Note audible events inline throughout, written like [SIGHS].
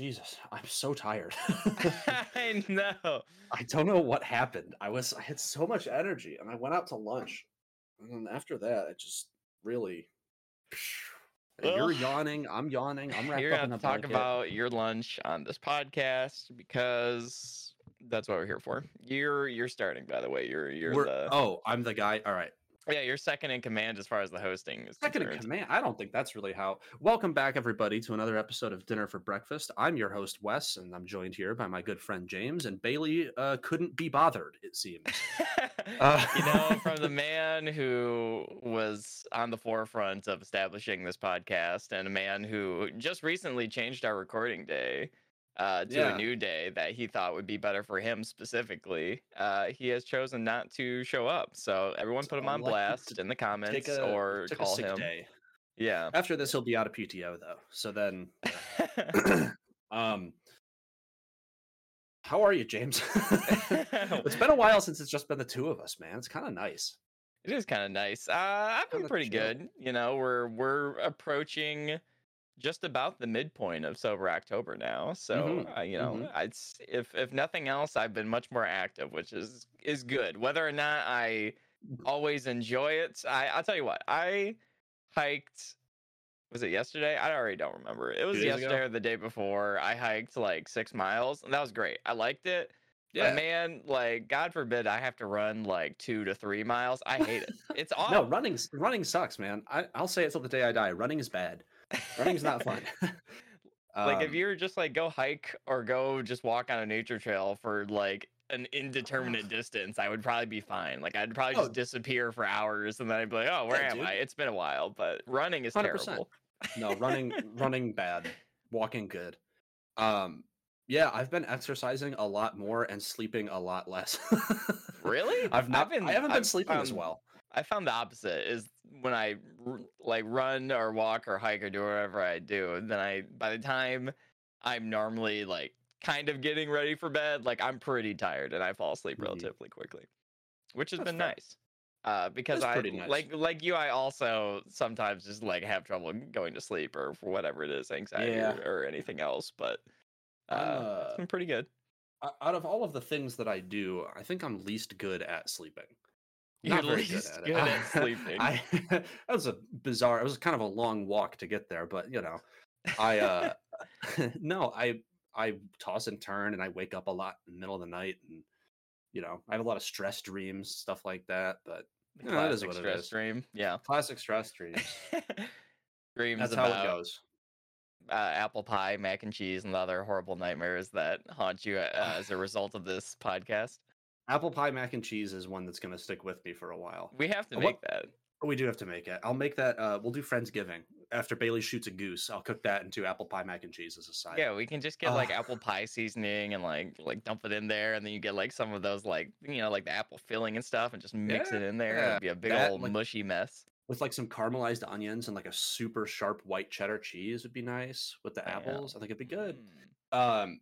Jesus. I'm so tired. [LAUGHS] [LAUGHS] I know. I don't know what happened. I was I had so much energy and I went out to lunch. And then after that, it just really and you're yawning, I'm yawning, I'm wrapped You're up in gonna talk about your lunch on this podcast because that's what we're here for. You're you're starting, by the way. You're you're We're- the oh, I'm the guy. All right. Yeah. You're second in command as far as the hosting is Second in command. I don't think that's really how. Welcome back, everybody, to another episode of Dinner for Breakfast. I'm your host, Wes, and I'm joined here by my good friend James. And Bailey uh, couldn't be bothered, it seems. [LAUGHS] Uh, you know, from the [LAUGHS] man who was on the forefront of establishing this podcast and a man who just recently changed our recording day uh, to Yeah. a new day that he thought would be better for him specifically. Uh, he has chosen not to show up. So everyone put him on blast in the comments a, or call him. day. Yeah. After this, he'll be out of PTO though. So then, [LAUGHS] [CLEARS THROAT] um, how are you, James? [LAUGHS] it's been a while since it's just been the two of us, man. It's kind of nice. It is kind of nice. Uh, I've been pretty chill. good. You know, we're we're approaching just about the midpoint of sober October now. So Mhm, uh, you know, mhm. I'd if if nothing else, I've been much more active, which is is good. Whether or not I always enjoy it, I I'll tell you what. I hiked. Was it yesterday? I already don't remember. It was days ago? yesterday or the day before. I hiked like six miles, and that was great. I liked it. But Yeah. man, like God forbid I have to run like two to three miles. I hate it. It's [LAUGHS] awful. No, running running sucks, man. I, I'll say it till the day I die. Running is bad. Running's not fun. [LAUGHS] [LAUGHS] like if Um, you're just like go hike or go just walk on a nature trail for like an indeterminate distance, I would probably be fine. Like I'd probably just Oh. disappear for hours and then I'd be like, oh, where Yeah, am dude. I? It's been a while, but running is 100%. terrible. no running [LAUGHS] running bad walking good um yeah i've been exercising a lot more and sleeping a lot less Really? i've I've not been- i haven't been I've sleeping as well I found the opposite is when I like run or walk or hike or do whatever I do, then I by the time I'm normally like kind of getting ready for bed, like I'm pretty tired and I fall asleep Mhm. relatively quickly, which has That's been fair. nice. Uh, because That's I nice. like like you, I also sometimes just like have trouble going to sleep or for whatever it is, anxiety Yeah. or, or anything else. But uh, uh, it's been pretty good. out of all of the things that i do i think i'm least good at sleeping Not very least it. good at [LAUGHS] sleeping. I, [LAUGHS] that was a bizarre it was kind of a long walk to get there but you know i uh [LAUGHS] no i i toss and turn and i wake up a lot in the middle of the night and you know i have a lot of stress dreams stuff like that but The yeah, that is what it stress is. dream. Yeah. classic stress dreams Dreams that's about how it goes uh, apple pie, mac and cheese, and the other horrible nightmares that haunt you uh, as a result of this podcast. Apple pie mac and cheese is one that's going to stick with me for a while We have to What- make that. we do have to make it i'll make that uh we'll do friendsgiving after bailey shoots a goose i'll cook that into apple pie mac and cheese as a side Yeah, we can just get like apple pie seasoning and like like dump it in there, and then you get like some of those like you know like the apple filling and stuff, and just mix it in there. Yeah, It'd be a big that, old like- mushy mess. with like some caramelized onions and like a super sharp white cheddar cheese would be nice with the Yeah. apples. I think it'd be good. Mm. Um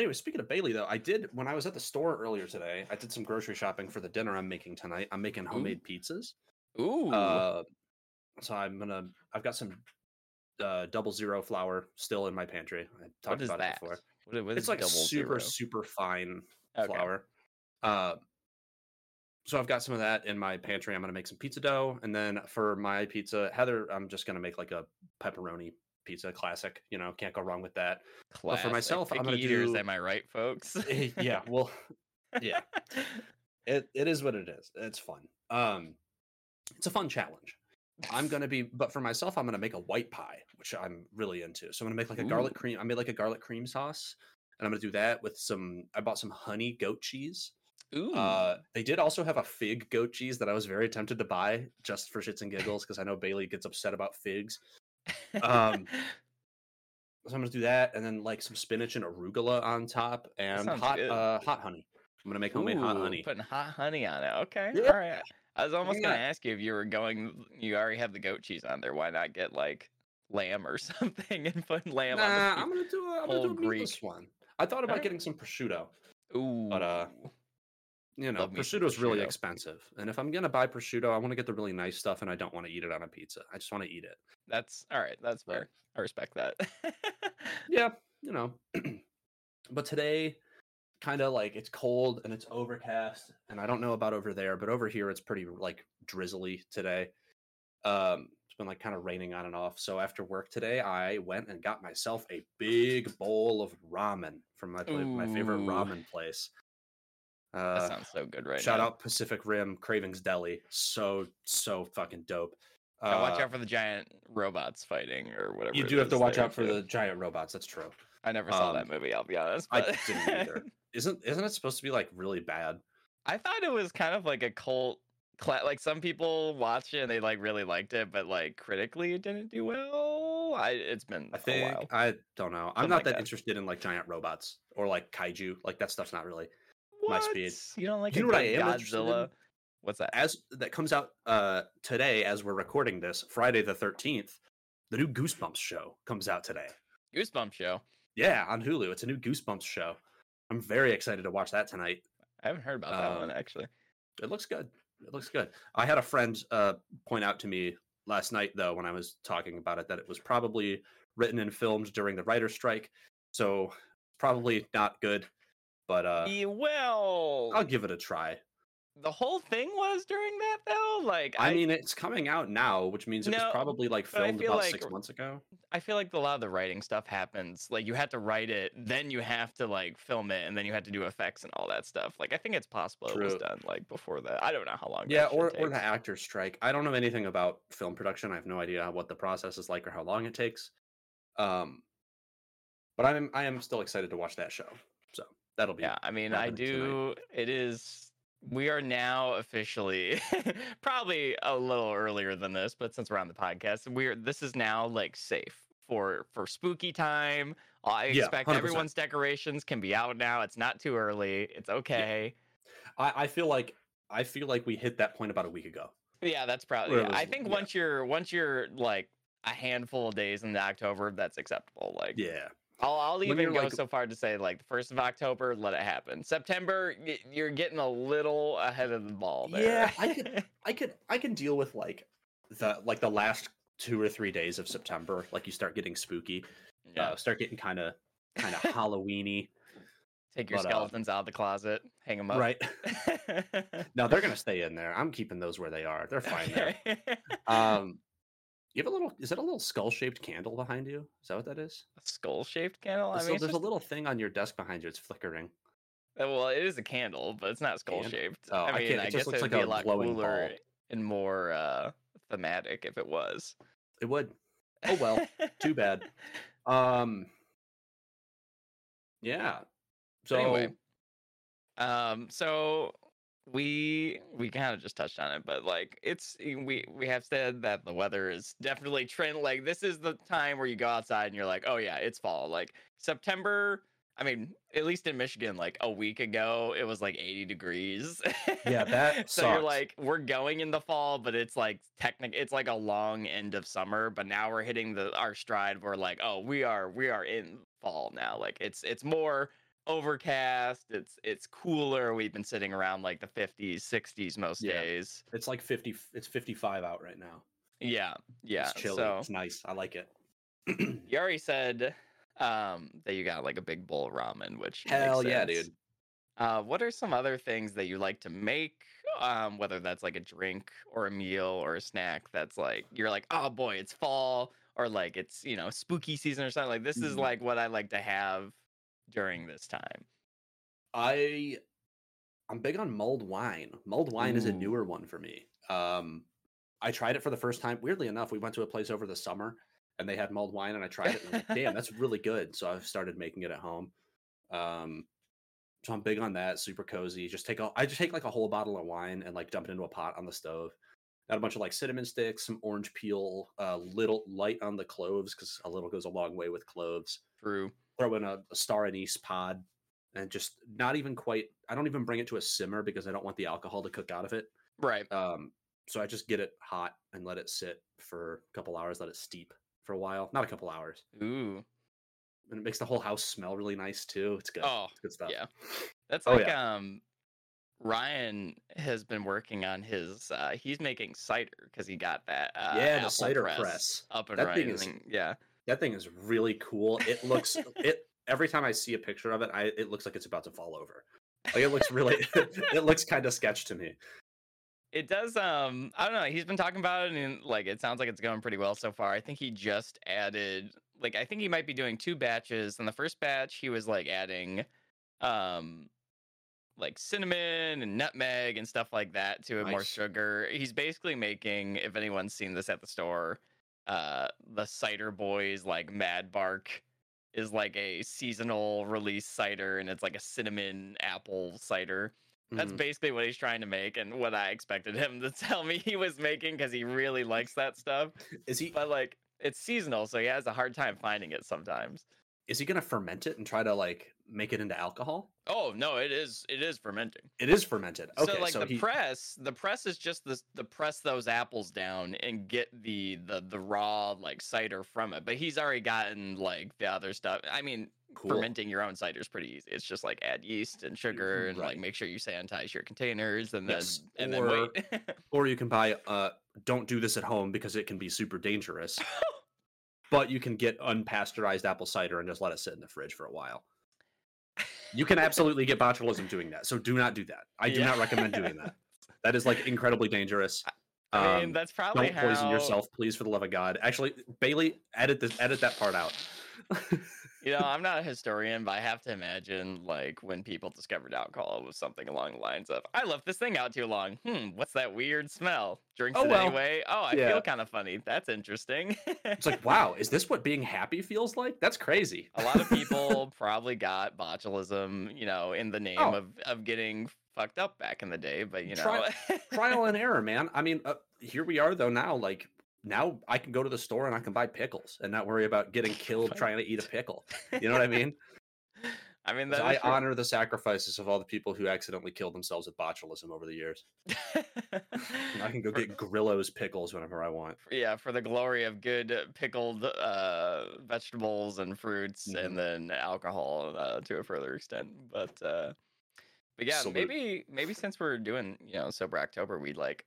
anyway, speaking of Bailey though, I did when I was at the store earlier today, I did some grocery shopping for the dinner I'm making tonight. I'm making homemade pizzas. Ooh, Uh so I'm gonna I've got some uh double zero flour still in my pantry. I talked about that? it before. What, what It's like super, zero? super fine Okay. flour. Uh, so I've got some of that in my pantry. I'm gonna make some pizza dough, and then for my pizza, Heather, I'm just gonna make like a pepperoni pizza, classic. You know, can't go wrong with that. But for Classic. myself, I'm gonna eaters, do- Am I right, folks? Eh, yeah, [LAUGHS] well, yeah, [LAUGHS] it it is what it is. It's fun. Um, it's a fun challenge. I'm gonna be, but for myself, I'm gonna make a white pie, which I'm really into. So I'm gonna make like a garlic cream. I made like a garlic cream sauce, and I'm gonna do that with some. I bought some honey goat cheese. Ooh, Uh, they did also have a fig goat cheese that I was very tempted to buy just for shits and giggles because I know Bailey gets upset about figs. Um, [LAUGHS] So I'm gonna do that, and then like some spinach and arugula on top, and hot good. uh, hot honey. I'm gonna make homemade hot honey. Putting hot honey on it. Okay. Yeah. All right. I was almost gonna ask you if you were going. You already have the goat cheese on there. Why not get like lamb or [LAUGHS] something and put lamb Nah, on the [LAUGHS] I'm gonna do a, I'm gonna do a meatless Greek. one. I thought about Alright. getting some prosciutto. Ooh. but, uh, You know, Love is really expensive, and if I'm gonna buy prosciutto, I want to get the really nice stuff, and I don't want to eat it on a pizza. I just want to eat it. That's all right. That's fair. I respect that. [LAUGHS] yeah, you know. [CLEARS THROAT] but today, kind of like it's cold and it's overcast, and I don't know about over there, but over here it's pretty like drizzly today. Um, it's been like kind of raining on and off. So after work today, I went and got myself a big bowl of ramen from my my favorite ramen place. That Uh, sounds so good right now. shout now. out Pacific Rim Cravings Deli. So so fucking dope. Now watch Uh, out for the giant robots fighting or whatever. You do have to watch out for too. the giant robots. That's true. I never saw um, that movie. I'll be honest. I didn't either. [LAUGHS] Isn't isn't it supposed to be like really bad? I thought it was kind of like a cult. Cla- like some people watched it and they like really liked it, but like critically it didn't do well. I it's been I a think while. I don't know. I'm Something not like that, that. interested in like giant robots or like kaiju. Like that stuff's not really my speed. You don't like You a know what I am interested in? Godzilla? What's that? as that comes out uh today as we're recording this Friday the 13th. The new Goosebumps show comes out today. Goosebumps show. Yeah, on Hulu. It's a new Goosebumps show. I'm very excited to watch that tonight. I haven't heard about that one Um, actually. It looks good. It looks good. I had a friend uh, point out to me last night, though, when I was talking about it, that it was probably written and filmed during the writer's strike. So probably not good, but uh, well, I'll give it a try. the whole thing was during that though. Like I, mean, it's coming out now, which means it No, was probably like filmed about like six months ago. I feel like a lot of the writing stuff happens. Like you have to write it, then you have to like film it, and then you have to do effects and all that stuff. Like I think it's possible it was done like before that. I don't know how long. Yeah, or, or the actor's strike. I don't know anything about film production. I have no idea what the process is like or how long it takes. Um, but I'm I am still excited to watch that show. That'll be Yeah, I mean, I happening tonight. do. It is. We are now officially, [LAUGHS] probably a little earlier than this, but since we're on the podcast, we're this is now like safe for for spooky time. I expect 100%. everyone's decorations can be out now. It's not too early. It's okay. I, I feel like I feel like we hit that point about a week ago. Yeah, that's probably. Yeah. I think yeah. once you're once you're like a handful of days in October, that's acceptable. Like, Yeah. I'll I'll even go like- so far to say like the first of October, let it happen. September, you're getting a little ahead of the ball there. Yeah, I could [LAUGHS] I could I can deal with like the like the last two or three days of September. Like you start getting spooky. yeah. Uh, start getting kind of kind of [LAUGHS] Halloweeny. Take your but, uh, skeletons out of the closet, hang them up. Right. [LAUGHS] no, they're gonna stay in there. I'm keeping those where they are. They're fine there. Um you have a little is it a little skull shaped candle behind you? Is that what that is? a skull shaped candle. I mean, there's just, a little thing on your desk behind you. It's flickering. uh, well, it is a candle, but it's not skull shaped. Oh, I I mean, I, just guess looks it would like be a a lot cooler ball. and more uh thematic if it was. It would. Oh well. Too bad. [LAUGHS] Um Yeah. So anyway, um, so we we kind of just touched on it, but like it's eh, we we have said that the weather is definitely trend. Like this is the time where you go outside and you're like, oh yeah, it's fall. Like September. I mean, at least in Michigan, like a week ago, it was like 80 degrees. Yeah, that [LAUGHS] so you're like, we're going in the fall, but it's like technic. It's like a long end of summer, but now we're hitting the our stride. We're like, oh, we are we are in fall now. Like it's it's more overcast. It's it's cooler. We've been sitting around like the 50s, 60s most Yeah. days. it's like 50 it's 55 out right now. Yeah, yeah. It's chilly. So It's nice. I like it. you already said um that you got like a big bowl of ramen, which Hell yeah, dude. Uh, what are some other things that you like to make? Um, whether that's like a drink or a meal or a snack that's like you're like, oh boy, it's fall, or like it's you know spooky season or something. Like this is Mhm. like what I like to have during this time. I I'm big on mulled wine. Mulled wine is a newer one for me. Um I tried it for the first time. Weirdly enough, we went to a place over the summer and they had mulled wine and I tried it and like, damn, that's really good. So I've started making it at home. Um so I'm big on that, super cozy. Just take a I just take like a whole bottle of wine and like dump it into a pot on the stove. Got a bunch of like cinnamon sticks, some orange peel, a little light on the cloves because a little goes a long way with cloves True. Throw in a, a star anise pod and just not even quite i don't even bring it to a simmer because i don't want the alcohol to cook out of it Right. um so i just get it hot and let it sit for a couple hours let it steep for a while not a couple hours Ooh. and it makes the whole house smell really nice too it's good Oh, it's good stuff yeah. That's Oh, like um Ryan has been working on his uh he's making cider because he got that uh yeah the cider press, up and That running. is- yeah. That thing is really cool. It looks [LAUGHS] it every time I see a picture of it, I it looks like it's about to fall over. Like it looks really [LAUGHS] it looks kind of sketch to me. It does. Um, I don't know. He's been talking about it, and like it sounds like it's going pretty well so far. I think he just added, like, I think he might be doing two batches. In the first batch, he was like adding, um, like cinnamon and nutmeg and stuff like that to it, more sugar. He's basically making, if anyone's seen this at the store, uh, the Cider Boys like Mad Bark is like a seasonal release cider, and it's like a cinnamon apple cider. That's Mhm. basically what he's trying to make, and what I expected him to [LAUGHS] tell me he was making because he really likes that stuff. Is he But like, it's seasonal, so he has a hard time finding it sometimes. Is he gonna ferment it and try to like make it into alcohol? Oh no, it is it is fermenting. It is fermented. Okay, so like the he, press, the press is just the the press those apples down and get the the the raw like cider from it. But he's already gotten like the other stuff. I mean, cool. fermenting your own cider is pretty easy. It's just like add yeast and sugar and like make sure you sanitize your containers and then Yes, and then wait. [LAUGHS] Or you can buy uh don't do this at home because it can be super dangerous. [LAUGHS] but you can get unpasteurized apple cider and just let it sit in the fridge for a while. You can absolutely get botulism doing that. So do not do that. I do Yeah. not recommend doing that. That is like [LAUGHS] incredibly dangerous. I mean, Um, that's probably don't poison how- yourself, please, for the love of God. Actually, Bailey, edit this, edit that part out. [LAUGHS] You know, I'm not a historian, but I have to imagine like when people discovered alcohol it was something along the lines of, "I left this thing out too long. Hmm, what's that weird smell? Drinks Oh, it well. anyway. Oh, I Yeah. feel kind of funny. That's interesting." it's like, wow, is this what being happy feels like? That's crazy. a lot of people [LAUGHS] probably got botulism, you know, in the name Oh. of of getting fucked up back in the day. But you know, Try- [LAUGHS] Trial and error, man. I mean, uh, here we are though now. Like now, I can go to the store and I can buy pickles and not worry about getting [LAUGHS] killed trying to eat a pickle. You know what I [LAUGHS] mean? I mean, that I true. honor the sacrifices of all the people who accidentally killed themselves with botulism over the years. [LAUGHS] I can go For- get Grillo's pickles whenever I want. yeah for the glory of good pickled uh vegetables and fruits Mhm. and then alcohol uh, to a further extent but uh but yeah Salute. maybe maybe since we're doing you know sober october we like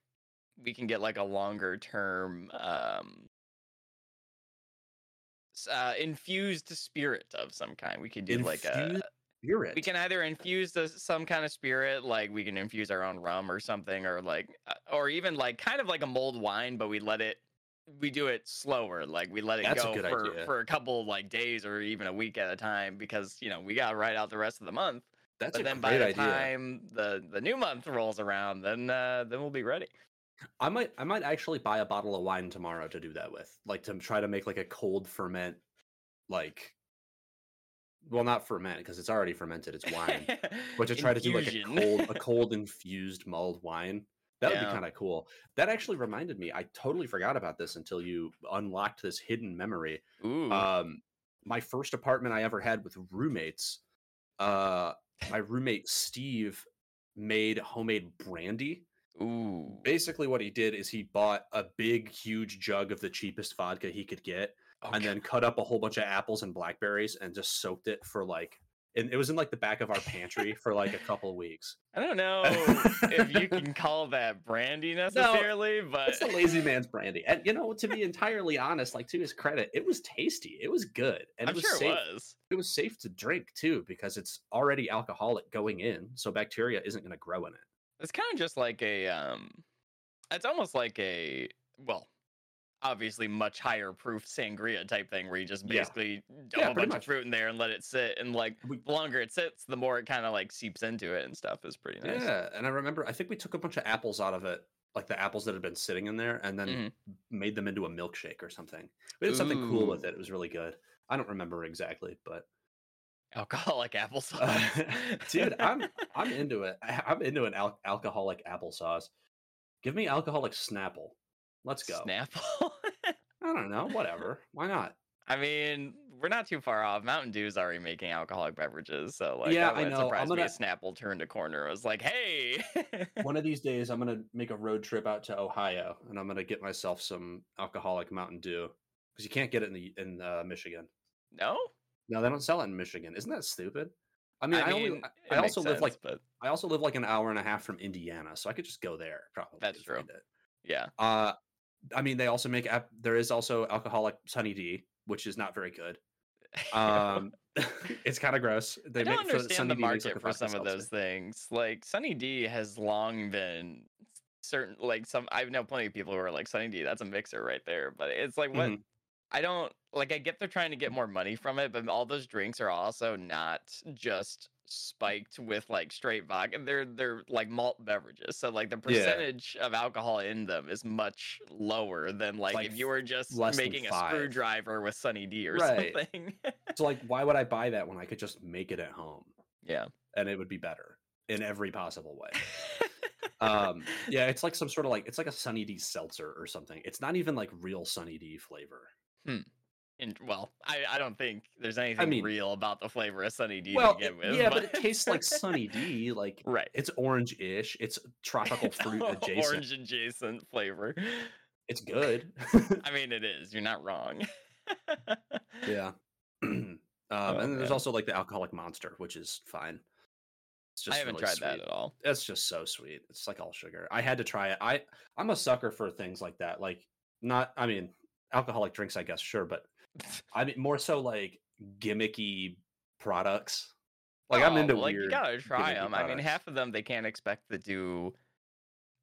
we can get like a longer term um uh infused spirit of some kind we could do like a Spirit. we can either infuse the, some kind of spirit like we can infuse our own rum or something or like uh, or even like kind of like a mulled wine but we let it we do it slower like we let it That's go for idea. for a couple like days or even a week at a time because you know we got to ride out the rest of the month That's but a then by the idea. time the the new month rolls around then uh then we'll be ready I might I might actually buy a bottle of wine tomorrow to do that with. Like to try to make like a cold ferment like well not ferment because it's already fermented, it's wine. but to [LAUGHS] try to do like a cold a cold [LAUGHS] infused mulled wine. That would Yeah. be kind of cool. That actually reminded me. I totally forgot about this until you unlocked this hidden memory. Ooh. Um my first apartment I ever had with roommates, uh my roommate Steve made homemade brandy Ooh. basically what he did is he bought a big huge jug of the cheapest vodka he could get and then cut up a whole bunch of apples and blackberries and just soaked it for like and it was in like the back of our pantry for like a couple of weeks. I don't know [LAUGHS] if you can call that brandy necessarily, but it's the lazy man's brandy. And you know to be entirely honest like to his credit it was tasty. It was good. And I'm it was sure safe. it was. it was safe to drink too because it's already alcoholic going in so bacteria isn't going to grow in it It's kind of just like a um it's almost like a well, obviously much higher proof sangria type thing where you just Yeah. basically dump Yeah, a bunch much. of fruit in there and let it sit and like We- the longer it sits, the more it kind of like seeps into it and stuff is pretty nice. Yeah, and I remember I think we took a bunch of apples out of it, like the apples that had been sitting in there, and then Mhm. made them into a milkshake or something. We did something cool with it. It was really good. I don't remember exactly, but Alcoholic [LAUGHS] applesauce. [LAUGHS] dude, I'm I'm into it. I'm into an al- alcoholic applesauce. Give me alcoholic Snapple. Let's go. Snapple. [LAUGHS] I don't know. Whatever. Why not? I mean, we're not too far off. Mountain Dew's already making alcoholic beverages, so like, Yeah, I know. I'm surprise me gonna- if Snapple turned a corner. I was like, hey, One of these days, I'm gonna make a road trip out to Ohio, and I'm gonna get myself some alcoholic Mountain Dew because you can't get it in the in uh, Michigan. no. No, they don't sell it in Michigan. Isn't that stupid? I mean, I, only, I, I makes also live like but I also live like an hour and a half from Indiana, so I could just go there probably. That's true. it. yeah, Uh, I mean, they also make ap- there is also alcoholic Sunny D, which is not very good. [LAUGHS] Um, [LAUGHS] it's kind of gross. They I don't make understand Sunny the D makes, like, market for some of those things. Like Sunny D has long been certain. Like some, I know plenty of people who are like Sunny D. That's a mixer right there. But it's like what Mhm. I don't like. I get they're trying to get more money from it, but all those drinks are also not just spiked with like straight vodka. They're they're like malt beverages. So like the Yeah. percentage of alcohol in them is much lower than like, like if you were just making a screwdriver with Sunny D or [LAUGHS] Right. something. So like, why would I buy that when I could just make it at home yeah. and it would be better in every possible way? [LAUGHS] um yeah it's like some sort of like it's like a sunny d seltzer or something it's not even like real sunny d flavor And well, I, I don't think there's anything mean- real about the flavor of Sunny D well to begin it- with. yeah but it tastes like sunny d like [LAUGHS] right. it's orange-ish it's tropical fruit [LAUGHS] adjacent Orange adjacent flavor. it's good I mean, it is. You're not wrong. yeah [LAUGHS] [CLEARS THROAT] um Oh, and then there's also like the alcoholic monster which is fine it's just I haven't really tried that at all. it's just so sweet it's like all sugar i had to try it i i'm a sucker for things like that like not i mean alcoholic drinks i guess sure but I mean, more so like gimmicky products. Like I'm Oh, into like weird. you gotta try them. I mean, half of them they can't expect to do.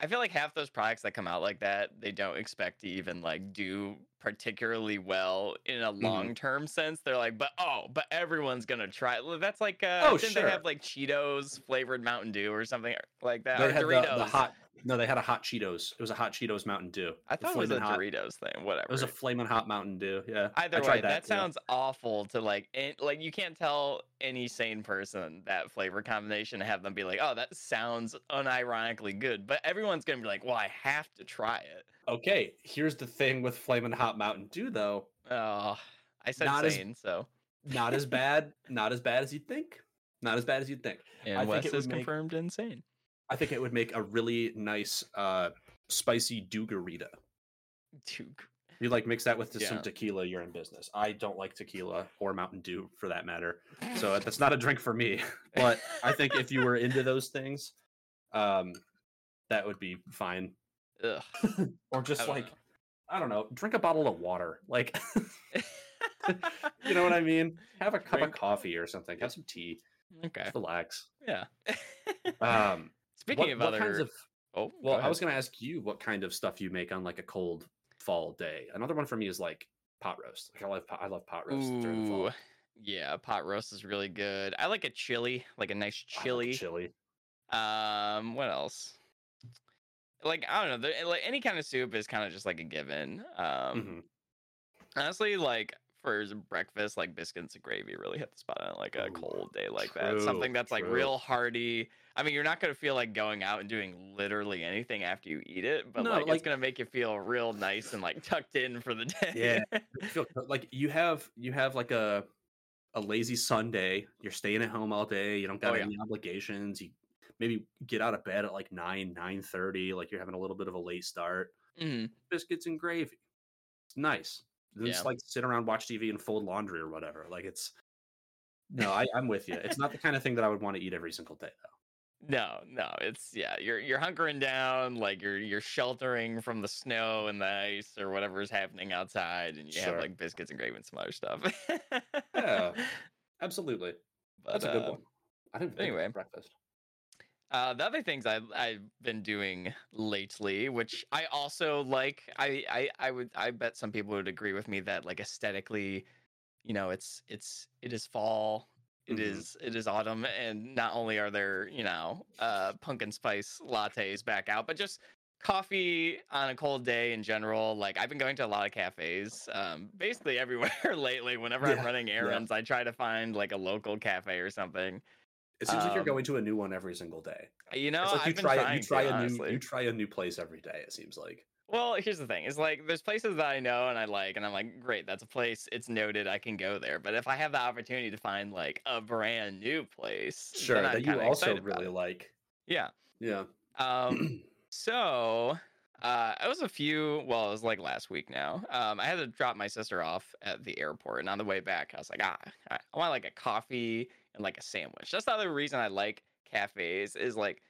I feel like half those products that come out like that, they don't expect to even like do particularly well in a long term sense. They're like, but oh, but everyone's gonna try. it." That's like, uh, Oh, didn't sure. they have like Cheetos flavored Mountain Dew or something like that? They or had the, Doritos. the hot. No, they had a hot Cheetos. It was a hot Cheetos Mountain Dew. I thought it was a hot- Doritos thing. Whatever. It was a flaming hot Mountain Dew. Yeah. Either I way, tried that, that, yeah. sounds awful to like, like you can't tell any sane person that flavor combination and have them be like, "Oh, that sounds unironically good," but everyone's gonna be like, "Well, I have to try it." Okay. Here's the thing with flaming hot Mountain Dew, though. Oh, I said Not as- so Not as bad. not as bad as you'd think. Not as bad as you'd think. [LAUGHS] and I think Wes it is would make- confirmed insane. I think it would make a really nice, uh, spicy Dewgarita. Dude, You like mix that with just some tequila, you're in business. I don't like tequila or Mountain Dew for that matter. so [LAUGHS] that's not a drink for me but i think if you were into those things um that would be fine Ugh. [LAUGHS] or just don't like know. i don't know drink a bottle of water like [LAUGHS] you know what i mean have a cup Drink- of coffee or something have some tea okay, relax yeah. um Speaking what, of what other, kinds of oh, well i was going to ask you what kind of stuff you make on like a cold fall day another one for me is like pot roast like i love pot, i love pot roast during the fall Ooh, yeah, pot roast is really good. I like a chili, like a nice I love chili. chili Um, what else? Like I don't know, like any kind of soup is kind of just like a given. Um, Mhm. honestly, like for breakfast, like biscuits and gravy really hit the spot on like a Ooh, cold day like that. Something that's like real hearty. I mean, you're not gonna feel like going out and doing literally anything after you eat it, but No, like, it's gonna make you feel real nice and like tucked in for the day. Yeah. You feel co- like you have you have like a a lazy Sunday. You're staying at home all day. You don't got Oh, yeah. any obligations. You maybe get out of bed at like nine nine thirty. Like you're having a little bit of a late start. Mhm. Biscuits and gravy. It's nice. Yeah. Just like sit around, watch TV, and fold laundry or whatever. Like it's. No, I, I'm with you. It's not the kind of thing that I would want to eat every single day, though. No, no, it's yeah, you're you're hunkering down, like you're you're sheltering from the snow and the ice or whatever is happening outside, and you have like biscuits and gravy and some other stuff. Yeah. [LAUGHS] Absolutely, but, that's a good uh, one. I didn't think anyway. breakfast. Uh, the other things I've I've been doing lately, which I also like, I I I would I bet some people would agree with me that like aesthetically, you know, it's it's it is fall, it Mhm. is it is autumn, and not only are there you know uh pumpkin spice lattes back out, but just coffee on a cold day in general. Like I've been going to a lot of cafes, um, basically everywhere [LAUGHS] lately. Whenever I'm Yeah, running yeah. errands, I try to find like a local cafe or something. It seems like you're um, going to a new one every single day. You know, like you try trying you try to, a new honestly. you try a new place every day. It seems like. Well, here's the thing: is like there's places that I know and I like, and I'm like, great, that's a place. It's noted. I can go there. But if I have the opportunity to find like a brand new place, Sure, that you also really like. yeah. Yeah. Um. [CLEARS THROAT] so, uh, it was a few. Well, it was like last week now. Um, I had to drop my sister off at the airport, and on the way back, I was like, ah, I I want like a coffee and like a sandwich. That's the other reason I like cafes is like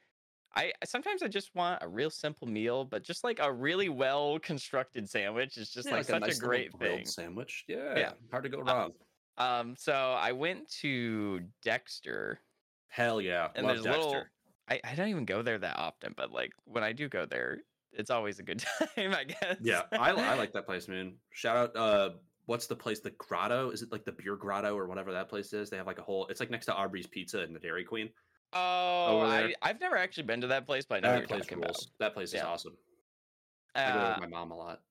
I sometimes I just want a real simple meal, but just like a really well constructed sandwich is just Yeah, like, such a, nice little great thing. sandwich. Yeah, yeah, hard to go Uh, wrong. Um, so I went to Dexter, Hell yeah, and love there's Dexter. little. I, I don't even go there that often, but like when I do go there, it's always a good [LAUGHS] time. I guess. Yeah, I, I like that place, man. Shout out. Uh, what's the place? The Grotto? Is it like the Beer Grotto or whatever that place is? They have like a whole. It's like next to Aubree's Pizza and the Dairy Queen. Oh. I, I've never actually been to that place, but I know That place talking about. That place is Yeah. awesome. I go Uh, with my mom a lot.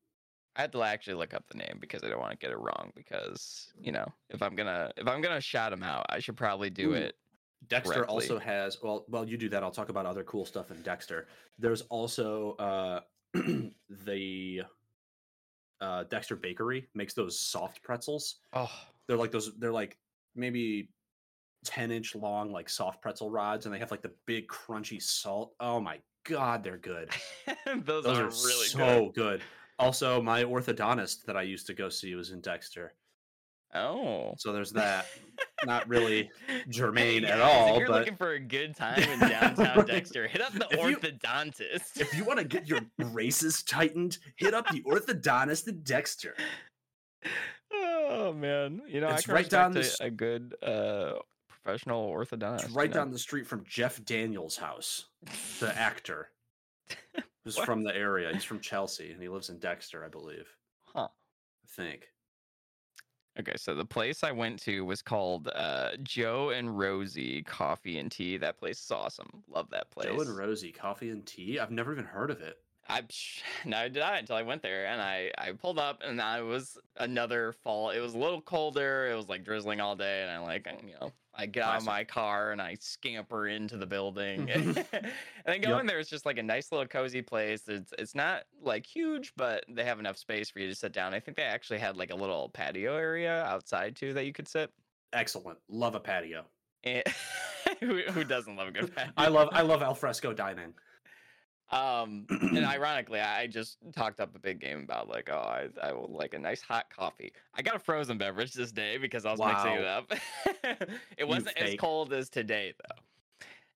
I had to actually look up the name because I don't want to get it wrong. Because you know, if I'm gonna if I'm gonna shout him out, I should probably do Ooh. it. Dexter correctly. also has. Well, well, you do that. I'll talk about other cool stuff in Dexter. There's also uh, [CLEARS THROAT] the uh, Dexter Bakery makes those soft pretzels. Oh, They're like those. They're like maybe ten inch long, like soft pretzel rods, and they have like the big crunchy salt. Oh my god, they're good. [LAUGHS] those, Those are, are, really so good. good. Also, my orthodontist that I used to go see was in Dexter. Oh, So there's that. [LAUGHS] Not really germane Hey at all, If you're but looking for a good [LAUGHS] time in downtown Right. Dexter, hit up the If you- orthodontist. if you want to get your braces tightened, hit up the orthodontist in Dexter. oh man, you know I It's can right down the a, a good uh, professional orthodontist. It's right you know? down the street from Jeff Daniels' house, the actor. [LAUGHS] Who's from the area. He's from Chelsea and he lives in Dexter, I believe. Huh. I think. Okay, so the place I went to was called uh, Joe and Rosie Coffee and Tea. That place is awesome. Love that place. Joe and Rosie, coffee and tea. I've never even heard of it. I [LAUGHS] no, did I until I went there and I I pulled up and I was another fall. It was a little colder. It was like drizzling all day, and I like you know I get out of my car and I scamper into the building, [LAUGHS] [LAUGHS] and then go Yep. in there. It's just like a nice little cozy place. It's it's not like huge, but they have enough space for you to sit down. I think they actually had like a little patio area outside too that you could sit. Excellent. Love a patio. Eh, and [LAUGHS] who who doesn't love a good patio? I love I love alfresco dining. Um, and [CLEARS THROAT] ironically, I just talked up a big game about like, oh, I, I would like a nice hot coffee. I got a frozen beverage this day because I was mixing it up. [LAUGHS] it wasn't as cold as today though.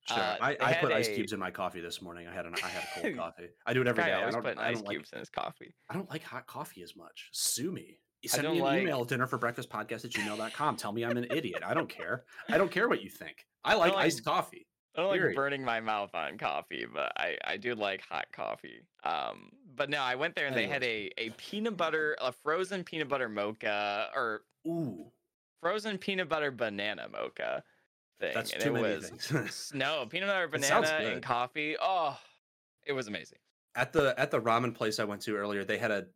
Sure. Uh, I, I put ice cubes in my coffee this morning. I had an I had a cold [LAUGHS] coffee. I do it every day. I don't, putting ice don't like cubes in his coffee. I don't like hot coffee as much. Sue me. Send me an like- email, dinner for breakfast podcast at gmail.com. Tell me I'm an idiot. I don't care. I don't care what you think. I [LAUGHS] like like- iced coffee. I don't like burning my mouth on coffee, but I, I do like hot coffee. Um, but no, I went there and they had a, a peanut butter, a frozen peanut butter mocha or Ooh, frozen peanut butter banana mocha thing. that's and too it many was things. [LAUGHS] no peanut butter banana and coffee. Oh, it was amazing. at the at the ramen place I went to earlier, they had a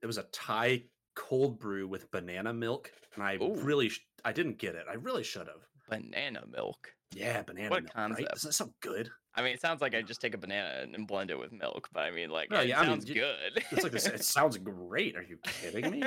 it was a Thai cold brew with banana milk, and I Ooh. really sh- I didn't get it. I really should have. Banana milk. Yeah, banana What a milk. Right? concept. Isn't that so good? I mean, it sounds like I just take a banana and- and blend it with milk, but I mean, like, No, it yeah, I mean, sounds y- good. It's like this. It [LAUGHS] sounds great. Are you kidding me?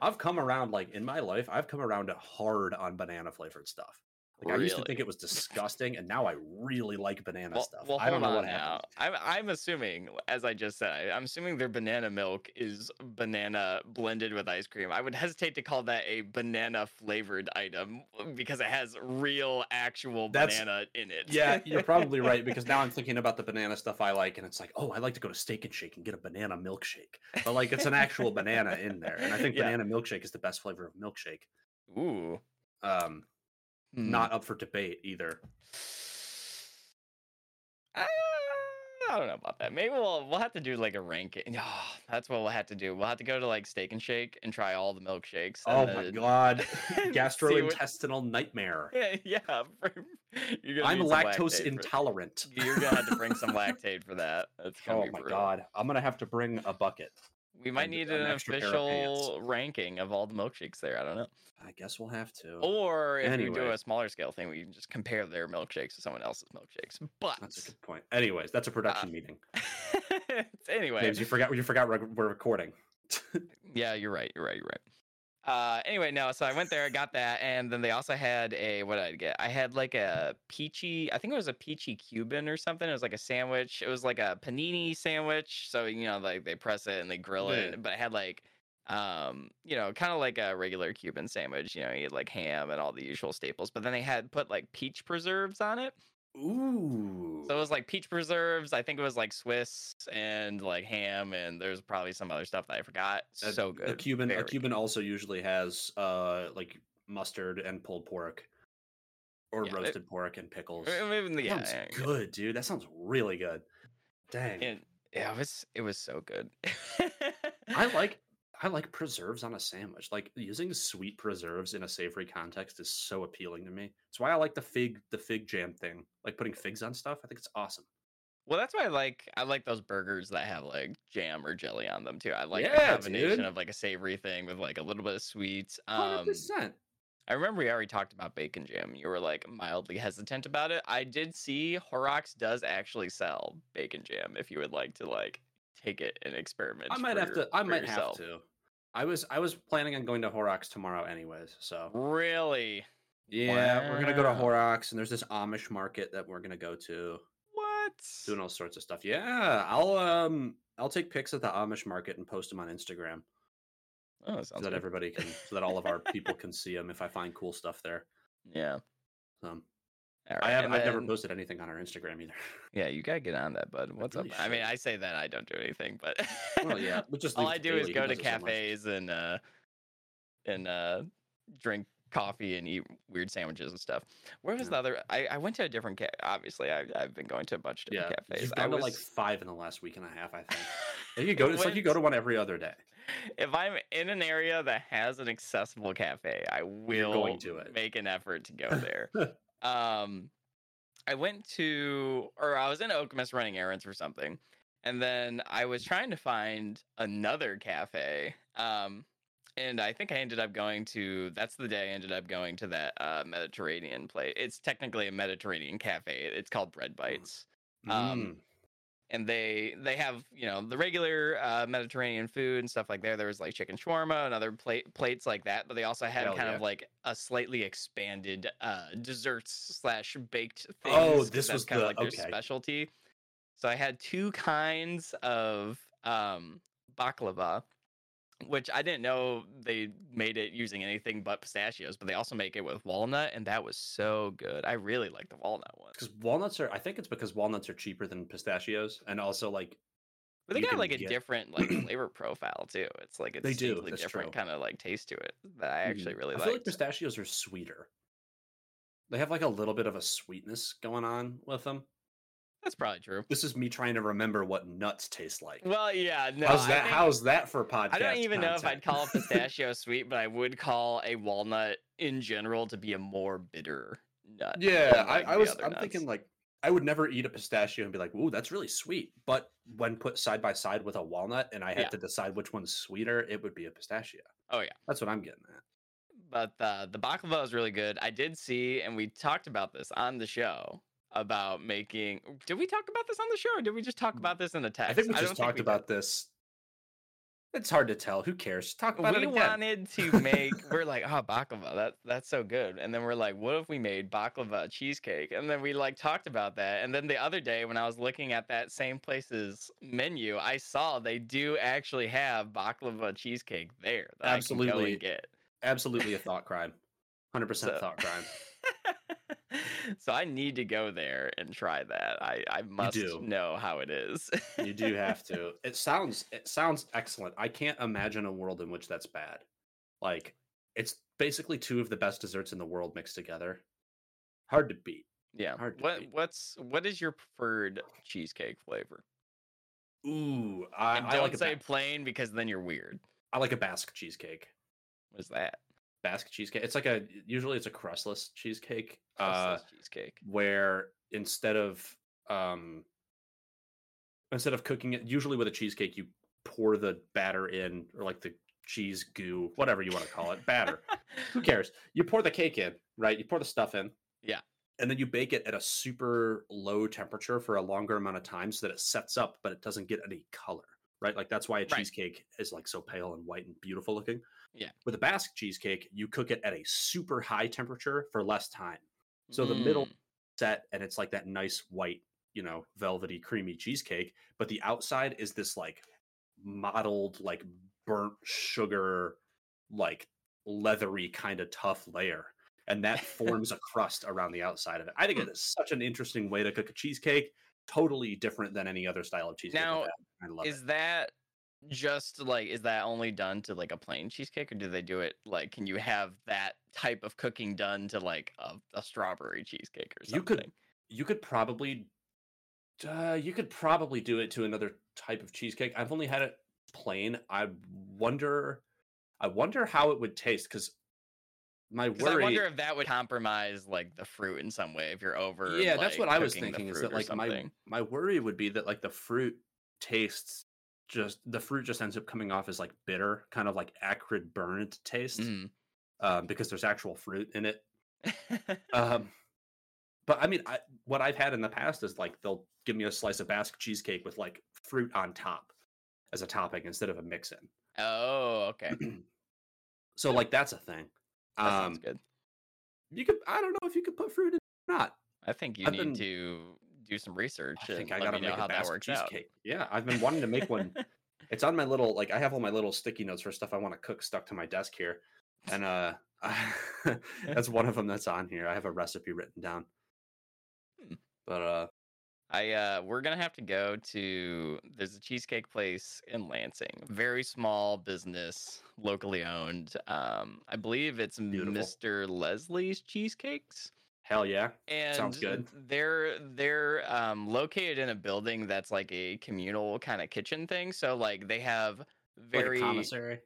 I've come around like in my life. I've come around hard on banana flavored stuff. Like I used to think it was disgusting, and now I really like banana well, stuff. well, I don't know what now. happened. I'm, I'm assuming, as I just said, I, I'm assuming their banana milk is banana blended with ice cream. I would hesitate to call that a banana flavored item because it has real, actual That's- banana in it. Yeah, you're probably right because now I'm [LAUGHS] thinking about the banana stuff I like, and it's like, oh, I like to go to Steak and Shake and get a banana milkshake. But like, it's an actual banana in there, and I think [LAUGHS] Yeah. banana milkshake is the best flavor of milkshake. Ooh. Um, Hmm. not up for debate either. Uh, I don't know about that. Maybe we'll we'll have to do like a ranking. Oh, that's what we'll have to do. We'll have to go to like Steak and Shake and try all the milkshakes. Oh my god, [LAUGHS] see what- gastrointestinal nightmare. Yeah, yeah. I'm lactose intolerant. You're gonna have to bring some Lactaid for that. That's Oh my brutal. god, I'm gonna have to bring a bucket. We might and need an an extra pair of official ranking of all the milkshakes there. I don't know. I guess we'll have to. Or if we do a smaller scale thing, we can just compare their milkshakes to someone else's milkshakes. But That's a good point. Anyways, that's a production uh, meeting. [LAUGHS] anyway, James, you forgot you forgot we're we're recording. [LAUGHS] Yeah, you're right. You're right. You're right. Uh, anyway, no. So I went there, I got that, and then they also had a what did I get? I had like a peachy. I think it was a peachy Cuban or something. It was like a sandwich. It was like a panini sandwich. So you know, like they press it and they grill Yeah. it, but it had like, um, you know, kind of like a regular Cuban sandwich. You know, you had like ham and all the usual staples, but then they had put like peach preserves on it. Ooh. So it was like peach preserves. I think it was like Swiss and like ham, and there's probably some other stuff that I forgot. Uh, so good. A Cuban, a Very Cuban also usually has uh like mustard and pulled pork, or Yeah, it- roasted pork and pickles. good. Uh, maybe- yeah, sounds yeah. good, dude. That sounds really good. Dang. And yeah, it was it was so good. I like I like preserves on a sandwich. Like using sweet preserves in a savory context is so appealing to me. It's why I like the fig the fig jam thing. Like putting figs on stuff. I think it's awesome. Well, that's why I like I like those burgers that have like jam or jelly on them too. I like the Yeah, combination dude. of like a savory thing with like a little bit of sweet. Hundred Um, percent. I remember we already talked about bacon jam. You were like mildly hesitant about it. I did see Horrocks does actually sell bacon jam if you would like to like take it and experiment. I might have your- to. I might yourself. have to. I was I was planning on going to Horrocks tomorrow anyways. So Really? yeah, we're gonna go to Wow. Horrocks, and there's this Amish market that we're gonna go to, What? doing all sorts of stuff. Yeah, I'll um I'll take pics at the Amish market and post them on Instagram Oh, that so that good. everybody can, so that all of our people can see them if I find cool stuff there. [LAUGHS] Yeah. Um, I right, have and I've never posted anything on our Instagram either. [LAUGHS] Yeah, you gotta get on that, bud. What's really up? I mean. I say that I don't do anything, but well, yeah, but just [LAUGHS] all I do is go to it so cafes and uh and uh drink coffee and eat weird sandwiches and stuff. Where was Yeah. the other? I, I went to a different ca- Obviously, I, I've been going to a bunch of Yeah, cafes. you've I gone was, to like five in the last week and a half. I think. [LAUGHS] You go. It's like you go to one every other day. if I'm in an area that has an accessible cafe, I will going to it. make an effort to go there. Um, I went to, or I was in Okemos running errands for something, and then I was trying to find another cafe. Um, and I think I ended up going to. That's the day I ended up going to that uh, Mediterranean place. It's technically a Mediterranean cafe. It's called Bread Bites Um, Mm. And they they have you know the regular uh, Mediterranean food and stuff like there. There was like chicken shawarma and other plate plates like that, but they also had Hell kind yeah. of like a slightly expanded uh, desserts slash baked things. Oh, this was kind the- of like their okay. specialty. So I had two kinds of um, baklava, which I didn't know they made it using anything but pistachios, but they also make it with walnut, and that was so good. I really like the walnut one. Because walnuts are, I think it's because walnuts are cheaper than pistachios, and also like But they got like a get- different like [CLEARS THROAT] flavor profile too. It's like it's a They do, that's different kind of like taste to it that I actually Mhm. really I like. feel like pistachios are sweeter. They have like a little bit of a sweetness going on with them. That's probably true. This is me trying to remember what nuts taste like. Well, yeah, no. how's that? How's that for podcast? I don't even know if I'd call a [LAUGHS] pistachio sweet, but I would call a walnut in general to be a more bitter nut. Yeah, than, I, I was. I'm nuts. thinking like I would never eat a pistachio and be like, "Ooh, that's really sweet." But when put side by side with a walnut, and I had Yeah. to decide which one's sweeter, it would be a pistachio. Oh, yeah. that's what I'm getting at. but uh, the baklava is really good. I did see, and we talked about this on the show about making. Did we talk about this on the show, or did we just talk about this in the text? Mm, I think we just talked we did. about this. It's hard to tell. Who cares? Talk about we it wanted [LAUGHS] to make we're like oh baklava that that's so good and then we're like what if we made baklava cheesecake and then we like talked about that and then the other day when i was looking at that same place's menu i saw they do actually have baklava cheesecake there that I can Absolutely. get Absolutely a [LAUGHS] thought crime. Hundred percent So- thought crime. [LAUGHS] so i need to go there and try that i i must know how it is You do have [LAUGHS] to. It sounds it sounds excellent. I can't imagine a world in which that's bad. Like it's basically two of the best desserts in the world mixed together. Hard to beat. yeah hard to what beat. what's what is your preferred cheesecake flavor Ooh, I, and don't like say ba- plain because then you're weird I like a Basque cheesecake. what is that Basque cheesecake. It's like a usually it's a crustless cheesecake. Uh, Crustless cheesecake. where instead of um instead of cooking it usually with a cheesecake you pour the batter in or like the cheese goo whatever you want to call it batter who [LAUGHS] cares you pour the cake in right you pour the stuff in Yeah. and then you bake it at a super low temperature for a longer amount of time so that it sets up but it doesn't get any color right like that's why a Right. cheesecake is like so pale and white and beautiful looking Yeah. with a basque cheesecake you cook it at a super high temperature for less time so the middle Mm, set and it's like that nice white, you know, velvety, creamy cheesecake, but the outside is this like mottled, like burnt sugar, like leathery kind of tough layer. and that [LAUGHS] forms a crust around the outside of it. I think Hmm. it is such an interesting way to cook a cheesecake. Totally different than any other style of cheesecake. Now. I love Is it. that just like is that only done to like a plain cheesecake or do they do it like can you have that type of cooking done to like a, a strawberry cheesecake or something? You could you could probably uh, you could probably do it to another type of cheesecake. I've only had it plain. I wonder I wonder how it would taste because my worry I wonder if that would compromise like the fruit in some way if you're over. yeah that's what i was thinking is that like my my worry would be that like the fruit tastes just the fruit just ends up coming off as like bitter kind of like acrid burnt taste Mhm. um, because there's actual fruit in it [LAUGHS] um but i mean I, what i've had in the past is like they'll give me a slice of basque cheesecake with like fruit on top as a topping instead of a mix in oh, okay. [CLEARS THROAT] so like that's a thing That um sounds good. you could i don't know if you could put fruit in or not I think you I've need been- to do some research i think and i gotta make how a that basque works out. cheesecake yeah i've been wanting to make one [LAUGHS] it's on my little like i have all my little sticky notes for stuff i want to cook stuck to my desk here and uh [LAUGHS] that's one of them that's on here i have a recipe written down Hmm. but uh I uh we're gonna have to go to there's a cheesecake place in Lansing. Very small business, locally owned. Um I believe it's Beautiful. Mr. Leslie's Cheesecakes. Hell yeah And Sounds good. they're they're um located in a building that's like a communal kind of kitchen thing. So like they have very like a commissary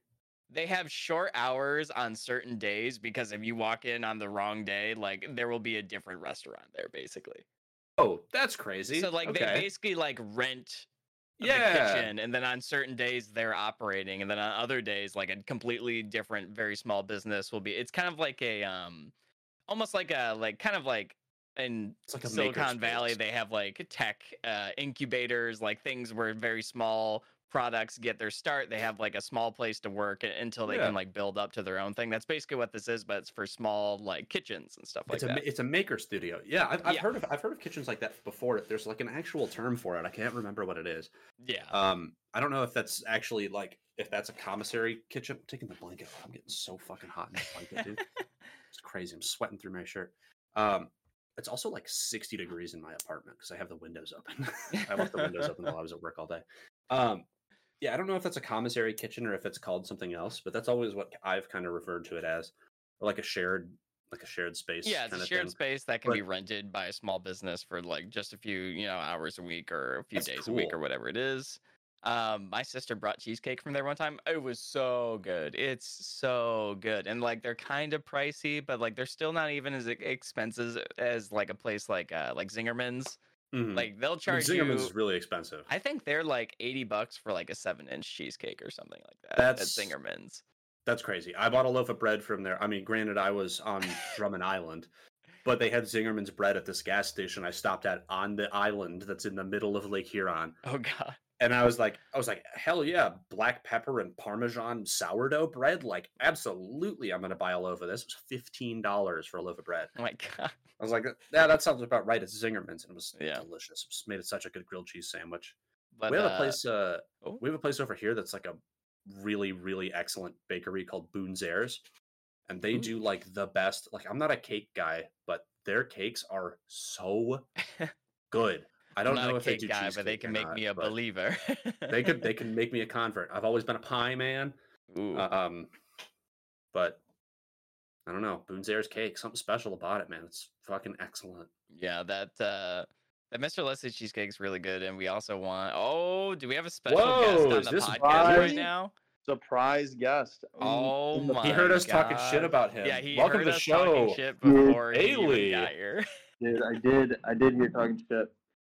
they have short hours on certain days because if you walk in on the wrong day, like there will be a different restaurant there basically. oh that's crazy So like okay. they basically like rent the yeah kitchen and then on certain days they're operating and then on other days like a completely different very small business will be it's kind of like a um almost like a like kind of like in like Silicon Valley makerspace. they have like tech uh incubators like things where very small products get their start they have like a small place to work until they Yeah. can like build up to their own thing that's basically what this is but it's for small like kitchens and stuff like it's a that it's a maker studio. Yeah, I've, I've Yeah. heard of I've heard of kitchens like that before. There's like an actual term for it. I can't remember what it is. yeah Um, I don't know if that's actually like if that's a commissary kitchen. I'm taking the blanket. I'm getting so fucking hot in this blanket, dude. [LAUGHS] it's crazy. I'm sweating through my shirt. Um, it's also like 60 degrees in my apartment because I have the windows open. [LAUGHS] I left the windows open while I was at work all day. Um, yeah, I don't know if that's a commissary kitchen or if it's called something else, but that's always what I've kind of referred to it as, or like a shared, like a shared space. Yeah, it's a shared thing. space that can But- be rented by a small business for like just a few, you know, hours a week or a few days a week or whatever it is. Um, my sister brought cheesecake from there one time. It was so good. It's so good. And like they're kind of pricey, but like they're still not even as expensive as like a place like uh like Zingerman's. Mhm. Like they'll I mean, charge Zingerman's you is really expensive. I think they're like 80 bucks for like a 7-inch cheesecake or something like that That's- at Zingerman's. That's crazy. I bought a loaf of bread from there. I mean, granted, I was on [LAUGHS] Drummond Island, but they had Zingerman's bread at this gas station I stopped at on the island that's in the middle of Lake Huron. Oh god. And I was like, I was like, hell yeah, black pepper and Parmesan sourdough bread. Like, absolutely, I'm gonna buy a loaf of this. It was fifteen dollars for a loaf of bread. Oh my [LAUGHS] god. I was like, yeah, that sounds about right. It's Zingerman's, and it was Yeah. delicious. It just made it such a good grilled cheese sandwich. But we have uh, a place. Uh, oh. we have a place over here that's like a really, really excellent bakery called Boone's Airs, and they Ooh. do like the best. Like I'm not a cake guy, but their cakes are so [LAUGHS] good. I I'm don't know a if they cake do guy, but they can make not, me a believer. They could they [LAUGHS] can make me a convert. I've always been a pie man. Ooh. uh, Um, but I don't know. Boone's Airs cake, something special about it, man. It's fucking excellent. yeah, that uh that Mr. Leslie's cheesecake is really good, and we also want. Oh, do we have a special Whoa, guest on the podcast Bobby? right now? surprise guest. Oh in the- my he heard us talking shit about him. Yeah, he Welcome heard to the us show. talking shit before he Bailey. even got here. [LAUGHS] Dude, I did. I did hear talking shit.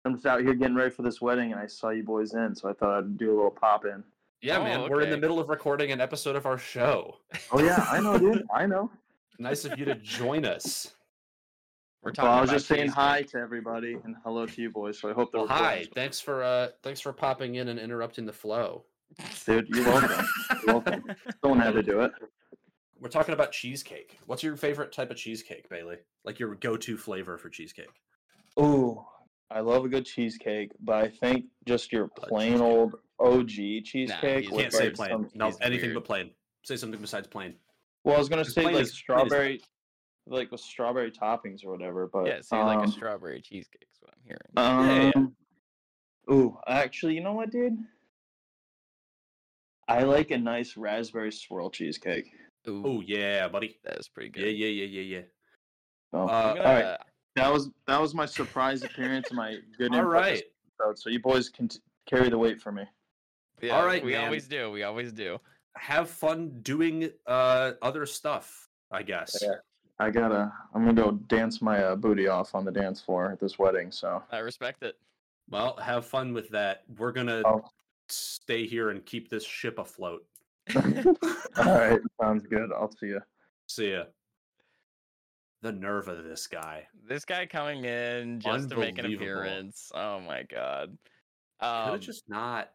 I'm just out here getting ready for this wedding, and I saw you boys in, so I thought I'd do a little pop in. Yeah, Oh, man. We're in the middle of recording an episode of our show. [LAUGHS] Oh yeah, I know, dude. I know. [LAUGHS] Nice of you to join us. We're Well, I was about just saying hi to everybody and hello to you boys. So I hope they're Well, hi. Thanks for uh thanks for popping in and interrupting the flow. dude. You're welcome. You're welcome. Someone had to do it. We're talking about cheesecake. What's your favorite type of cheesecake, Bailey? Like your go-to flavor for cheesecake? Ooh, I love a good cheesecake, but I think just your plain old OG cheesecake. he's You can't say plain. some- No, he's anything weird. but plain. Say something besides plain. Well, I was gonna say like is- plain is- strawberry. like with strawberry toppings or whatever. But Yeah, so you like a um, strawberry cheesecake is what I'm hearing. Yeah, yeah. Um, Ooh, actually, you know what, dude? I like a nice raspberry swirl cheesecake. Ooh, Oh yeah, buddy. that is pretty good. Yeah, yeah, yeah, yeah, yeah. So, Uh, I'm gonna- right, that was that was my surprise appearance, and my good All input episode. So you boys can t- carry the weight for me. yeah, all right, we man. always do. We always do. Have fun doing uh other stuff. I guess. Yeah. I gotta. I'm gonna go dance my uh, booty off on the dance floor at this wedding. So. I respect it. Well, have fun with that. We're gonna Oh. stay here and keep this ship afloat. [LAUGHS] All right, sounds good. I'll see you. See ya. The nerve of this guy. This guy coming in just to make an appearance. Oh my god. Could Um, have just not.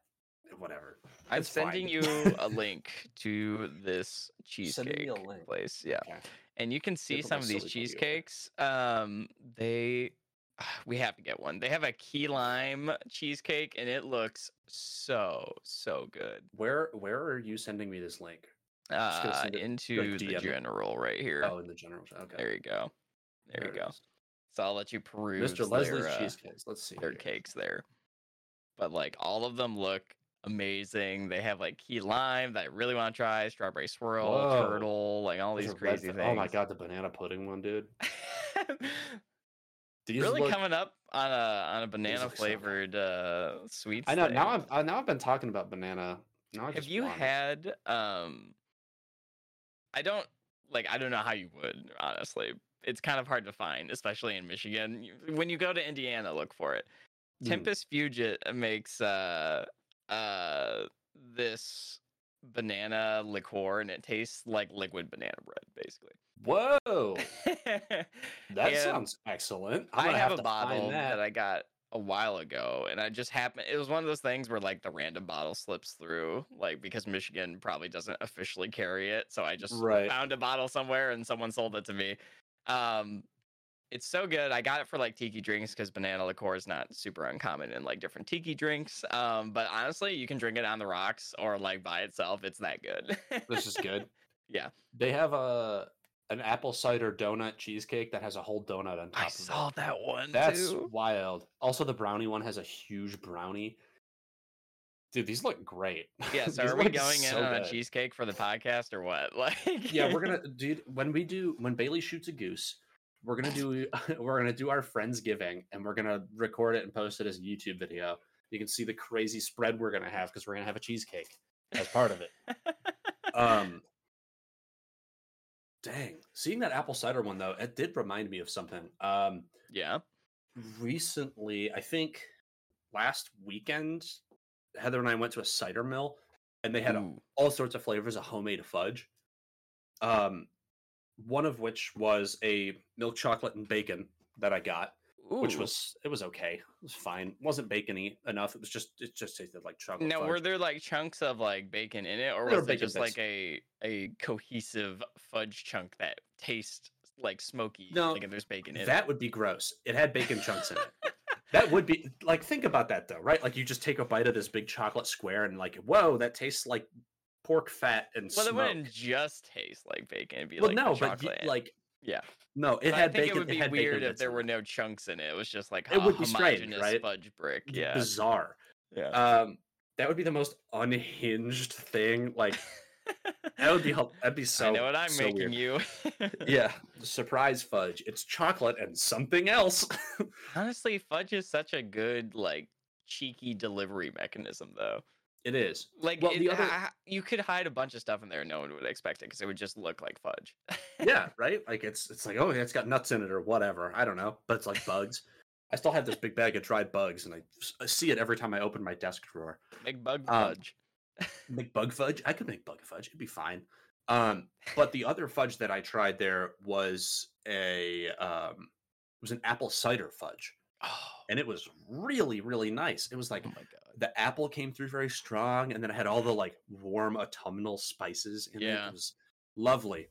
Whatever. I'm It's fine. sending you [LAUGHS] a link to this cheesecake a link. place. Yeah. Okay. and you can see some of these silly putty away. cheesecakes. Um, they [SIGHS] we have to get one. They have a key lime cheesecake, and it looks so so good. Where Where are you sending me this link? Uh, it, into the general right here. Oh, in the general. Okay. There you go. There, you go. is. So I'll let you peruse Mr. Leslie's uh, cheesecakes. Let's see. their cakes there. But like all of them look amazing. They have like key lime that I really want to try, strawberry swirl, Whoa. turtle, like all Those these crazy things. Oh my god, the banana pudding one, dude. [LAUGHS] These really look- coming up on a on a banana flavored uh sweets. I know. Now. I've now I've been talking about banana. Now I Have you had um I don't like I don't know how you would, honestly. It's kind of hard to find, especially in Michigan. When you go to Indiana, look for it. Mm. Tempus Fugit makes uh uh this banana liqueur and it tastes like liquid banana bread basically. Whoa, [LAUGHS] that sounds excellent. I'm have, a to find bottle that. that I got a while ago and I just happened it was one of those things where like the random bottle slips through like because Michigan probably doesn't officially carry it so I just Right. found a bottle somewhere and someone sold it to me um it's so good I got it for like tiki drinks because banana liqueur is not super uncommon in like different tiki drinks um but honestly you can drink it on the rocks or like by itself it's that good This is good. [LAUGHS] Yeah. They have a an apple cider donut cheesecake that has a whole donut on top I saw it. that one That's too. wild. Also, the brownie one has a huge brownie. Dude, these look great. yeah [LAUGHS] so are we going in so on a cheesecake for the podcast or what like [LAUGHS] yeah, we're gonna dude. When we do when Bailey shoots a goose, we're gonna do [LAUGHS] we're gonna do our friendsgiving and we're gonna record it and post it as a YouTube video. You can see the crazy spread we're gonna have because we're gonna have a cheesecake as part of it. Um, dang, seeing that apple cider one though, it did remind me of something. Um, yeah recently, I think last weekend, Heather and I went to a cider mill, and they had Ooh. all sorts of flavors of homemade fudge. Um, one of which was a milk chocolate and bacon that I got, which was it was okay. It was fine. wasn't bacony enough. It was just it just tasted like chocolate. Now, fudge. were there like chunks of like bacon in it, or was it just bits. like a a cohesive fudge chunk that tastes like smoky? No, like if there's bacon in it? that would be gross. It had bacon chunks in it. [LAUGHS] That would be like think about that though, right? Like you just take a bite of this big chocolate square and like, whoa, that tastes like pork fat and. Well, it wouldn't just taste like bacon; it'd be well, like no, but you, like yeah, no, it But had I think bacon. it would be bacon weird if there were no chunks in it. It was just like It a would be strange, right? fudge brick. Yeah, bizarre. yeah. Um, that would be the most unhinged thing. Like that would be [LAUGHS] that'd be so. I know what I'm so making weird. you. [LAUGHS] Yeah, surprise fudge. It's chocolate and something else. [LAUGHS] Honestly, fudge is such a good like cheeky delivery mechanism, though. It is. Like, Well, it, the other- you could hide a bunch of stuff in there, and no one would expect it because it would just look like fudge. yeah, [LAUGHS] right? Like it's it's like, oh, it's got nuts in it or whatever. I don't know, but it's like bugs. I still have this big bag of dried bugs, and I see it every time I open my desk drawer. Make bug Um, fudge. Make bug fudge? I could make bug fudge. It'd be fine. Um, [LAUGHS] but the other fudge that I tried there was a um, was an apple cider fudge, Oh, [SIGHS] and it was really really nice. It was like oh the apple came through very strong, and then it had all the like warm autumnal spices in it. Yeah. It was lovely.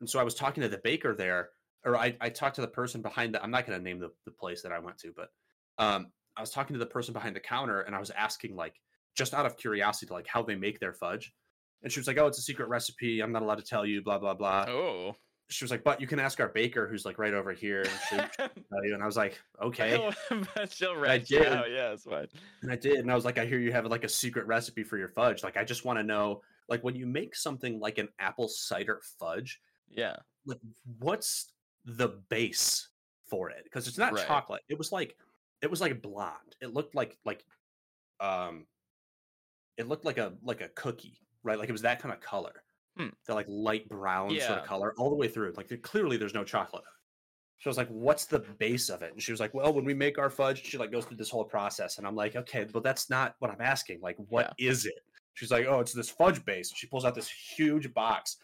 And so I was talking to the baker there, or I, I talked to the person behind the. I'm not going to name the, the place that I went to, but um, I was talking to the person behind the counter, and I was asking like just out of curiosity, to like how they make their fudge. And she was like, "Oh, it's a secret recipe. I'm not allowed to tell you." Blah blah blah. Oh, she was like, but you can ask our baker who's like right over here. And, [LAUGHS] you. and I was like, okay. [LAUGHS] she'll write you out. Yeah, it's fine. And I did. And I was like, I hear you have like a secret recipe for your fudge. Like, I just want to know, like, when you make something like an apple cider fudge, Yeah. like, what's the base for it? Because it's not Right. chocolate. It was like, it was like blonde. It looked like, like, um, it looked like a, like a cookie, right? Like it was that kind of color. Hmm. The like light brown sort of color all the way through. Like, clearly there's no chocolate. She was like, "What's the base of it?" And she was like, "Well, when we make our fudge, she like goes through this whole process." And I'm like, "Okay, but that's not what I'm asking. Like, what is it?" She's like, "Oh, it's this fudge base." And she pulls out this huge box,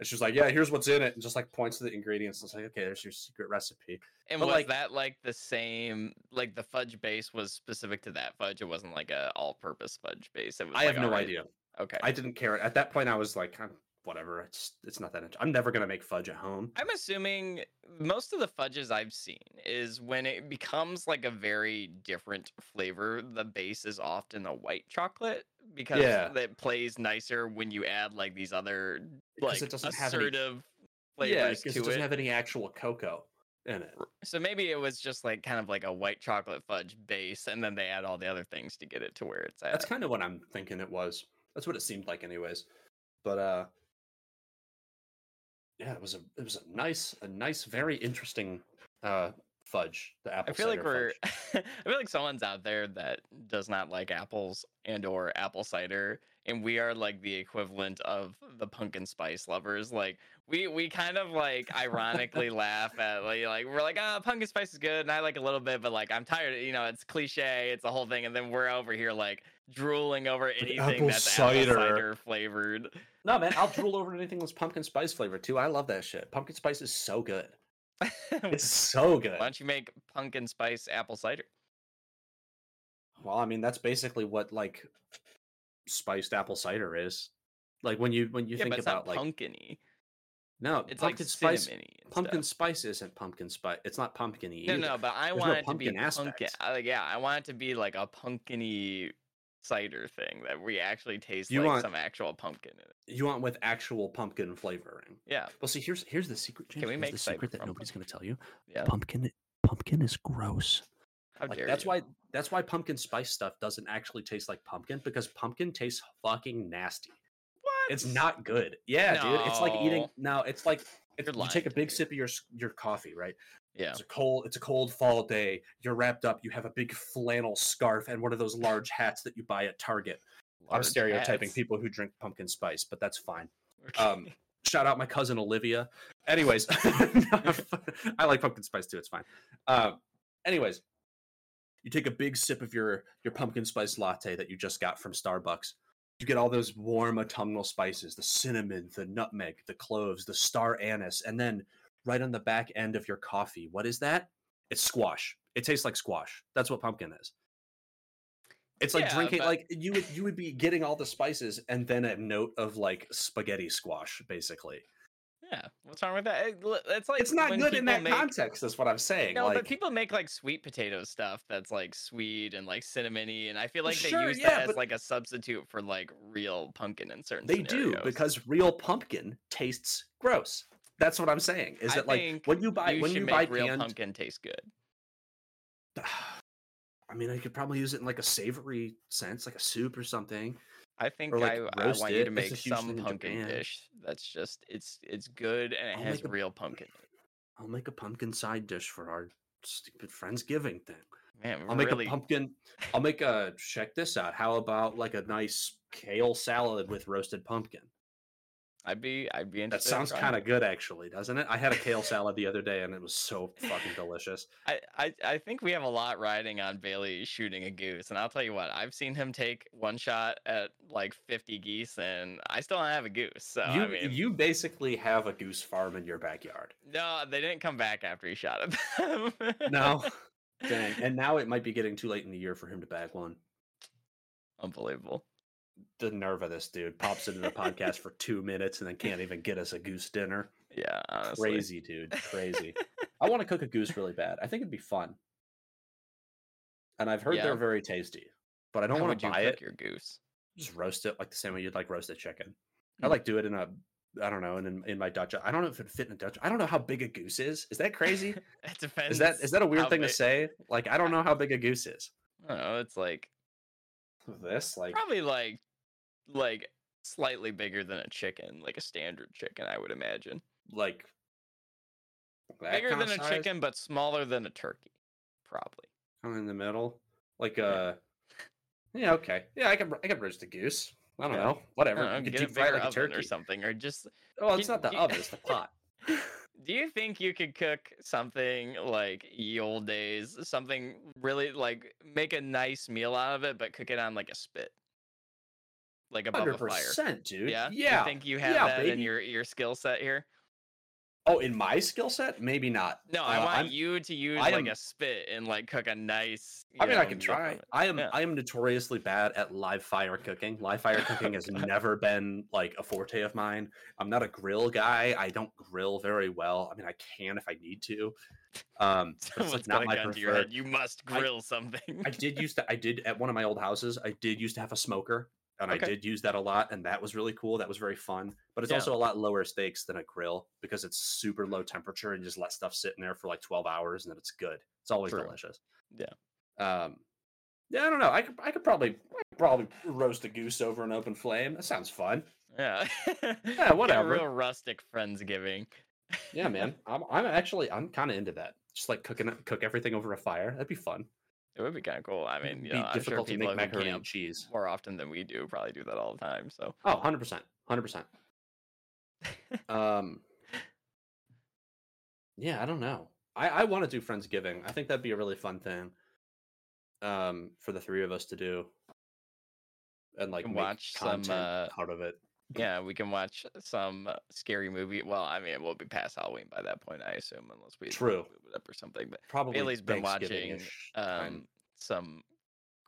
and she's like, "Yeah, here's what's in it," and just like points to the ingredients. And it's like, "Okay, there's your secret recipe." And But, was like- that like the same? Like the fudge base was specific to that fudge. It wasn't like a all-purpose fudge base. It was I like, have no alright, idea. Okay. I didn't care at that point. I was like, "I'm- "Whatever. It's it's not that. Int- I'm never gonna make fudge at home." I'm assuming most of the fudges I've seen is when it becomes like a very different flavor, the base is often a white chocolate because Yeah. it plays nicer when you add like these other like it doesn't have any- assertive yeah, because to it doesn't it. have any actual cocoa in it. So maybe it was just like kind of like a white chocolate fudge base, and then they add all the other things to get it to where it's at. That's kind of what I'm thinking it was. That's what it seemed like, anyways. But uh, yeah, it was a it was a nice a nice very interesting uh fudge. The apple. I feel like we're. [LAUGHS] I feel like someone's out there that does not like apples and or apple cider and we are like the equivalent of the pumpkin spice lovers like we we kind of like ironically [LAUGHS] laugh at like, like we're like ah pumpkin spice is good and I like a little bit but like I'm tired you know it's cliche it's a whole thing and then we're over here like drooling over anything apple that's cider. apple cider flavored No man, I'll drool over anything that's pumpkin spice flavor too. I love that shit. Pumpkin spice is so good. [LAUGHS] It's so good. why don't you make pumpkin spice apple cider Well, I mean that's basically what like spiced apple cider is. Like when you when you yeah think but it's about not like pumpkiny no it's pumpkin like spice. and Pumpkin stuff. spice isn't pumpkin spice. It's not pumpkiny. No, either. no, but I There's no want it to be pumpkin pumpkin. aspect. Like, uh, yeah, I want it to be like a pumpkiny cider thing that we actually taste You like want- some actual pumpkin in it. You want with actual pumpkin flavoring. Yeah, Well, see, here's here's the secret. James. we Here's make the secret that from nobody's going to tell you? yeah. Pumpkin, pumpkin is gross. How Like, that's you? why that's why pumpkin spice stuff doesn't actually taste like pumpkin because pumpkin tastes fucking nasty. What? It's not good. Yeah, dude. It's like eating. No. No, it's like it's, You're take a big sip of your your coffee, right? Yeah. It's a cold. It's a cold fall day. You're wrapped up. You have a big flannel scarf and one of those large hats that you buy at Target. I'm stereotyping hats. people who drink pumpkin spice, but that's fine. Okay. Um, shout out my cousin Olivia. Anyways, [LAUGHS] I like pumpkin spice too. It's fine. Um, anyways, you take a big sip of your your pumpkin spice latte that you just got from Starbucks. You get all those warm autumnal spices: the cinnamon, the nutmeg, the cloves, the star anise, and then right on the back end of your coffee, what is that? It's squash. It tastes like squash. That's what pumpkin is. It's like Yeah, drinking but- like you would you would be getting all the spices and then a note of like spaghetti squash, basically. yeah. What's wrong with that? It's like it's not good in that make, context. That's what I'm saying. No, like, but people make like sweet potato stuff that's like sweet and like cinnamony, and I feel like they Sure, use yeah, that as like a substitute for like real pumpkin in certain they do because real pumpkin tastes gross. That's what I'm saying. Is I that like when you buy you when you buy real canned? pumpkin taste good. [SIGHS] I mean, I could probably use it in like a savory sense, like a soup or something. I think like, I, I want you to make some pumpkin dish that's just it's it's good and it I'll has a- real pumpkin. I'll make a pumpkin side dish for our stupid Friendsgiving thing. Man, I'll make really, a pumpkin. I'll make a check this out. How about like a nice kale salad with roasted pumpkin? I'd be I'd be interested. That sounds kind of good, actually, doesn't it? I had a kale salad the other day, and it was so fucking delicious. I, I I think we have a lot riding on Bailey shooting a goose, and I'll tell you what, I've seen him take one shot at like 50 geese, and I still don't have a goose. So you I mean, you basically have a goose farm in your backyard. no, they didn't come back after he shot at them. No, [LAUGHS] dang. And now it might be getting too late in the year for him to bag one. unbelievable. The nerve of this dude pops into the podcast for two minutes and then can't even get us a goose dinner. Yeah, honestly. Crazy, dude. Crazy. I want to cook a goose really bad. I think it'd be fun. And I've heard Yeah. they're very tasty, but I don't want to you buy cook it. your goose? Just roast it like the same way you'd like roasted chicken. I Mm. like do it in a I don't know, and in, in my Dutch, I don't know if it fit in a Dutch. I don't know how big a goose is. Is that crazy? [LAUGHS] it depends. is that is that a weird thing to say? Like, I don't know how big a goose is. I don't know. It's like This, like, probably like like slightly bigger than a chicken, like a standard chicken, I would imagine. like Bigger than a size, chicken, but smaller than a turkey, probably. kinda in the middle. Like, Yeah. uh, yeah, okay, yeah, I can I can roast a goose. I don't Yeah. know, I whatever. don't know, you could a deep fry like a turkey or something, or just. Oh, it's You- not the you- oven; it's the [LAUGHS] pot. Do you think you could cook something like ye old days, something really like make a nice meal out of it, but cook it on like a spit, like above Hundred a fire? dude. Yeah, yeah. You think you have yeah, that in your your skill set here? Oh, in my skill set, maybe not. No, I Uh, want I'm- you to use I like am- a spit and like cook a nice. I mean, I can try. I am Yeah. I am notoriously bad at live fire cooking. Live fire cooking has [LAUGHS] never been like a forte of mine. I'm not a grill guy. I don't grill very well. I mean, I can if I need to. Um, but it's [LAUGHS] like Someone's not my to your preferred. head. You must I- grill something. I did used to. I did at one of my old houses. I did used to have a smoker, and Okay. I did use that a lot, and that was really cool. That was very fun. But it's Yeah. also a lot lower stakes than a grill because it's super low temperature and just let stuff sit in there for like 12 hours and then it's good. It's always True. delicious. Yeah. Um. Yeah, I don't know. I could. I could probably I could probably roast a goose over an open flame. That sounds fun. yeah. Yeah, [LAUGHS] whatever. real rustic friendsgiving. Yeah, man. [LAUGHS] I'm. I'm actually. I'm kind of into that. Just like cooking cook everything over a fire. That'd be fun. It would be kind of cool. I mean, you know, I'm sure difficult to make macaroni and cheese. more often than we do probably do that all the time. So Oh, 100 percent. Hundred percent. Um. Yeah, I don't know. I I want to do friendsgiving. I think that'd be a really fun thing. Um, for the three of us to do, and like make watch some, uh, out of it. Yeah, we can watch some uh, scary movie. Well, I mean, it will be past Halloween by that point, I assume, unless we True. move it up or something. But Probably Bailey's been watching um some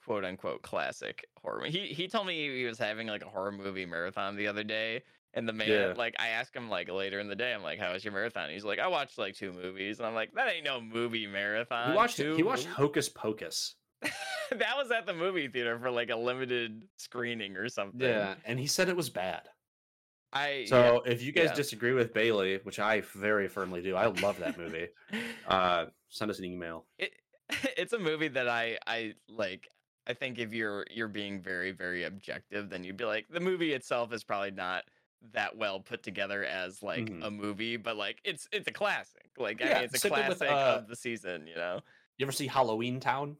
quote unquote classic horror. He he told me he was having like a horror movie marathon the other day. And the man, Yeah. like, I asked him like later in the day, I'm like, "How was your marathon?" He's like, "I watched like two movies," and I'm like, "That ain't no movie marathon." he watched. two He watched movies?" Hocus Pocus. [LAUGHS] that was at the movie theater for like a limited screening or something. Yeah, and he said it was bad. I So if you guys yeah. disagree with Bailey, which I very firmly do, I love that movie. [LAUGHS] uh, send us an email. it [LAUGHS] it's a movie that I I like. I think if you're you're being very very objective, then you'd be like the movie itself is probably not that well put together as like Mhm. a movie, but like it's it's a classic. Like I mean, it's a thing with, classic uh, of the season. You know, You ever see Halloween Town?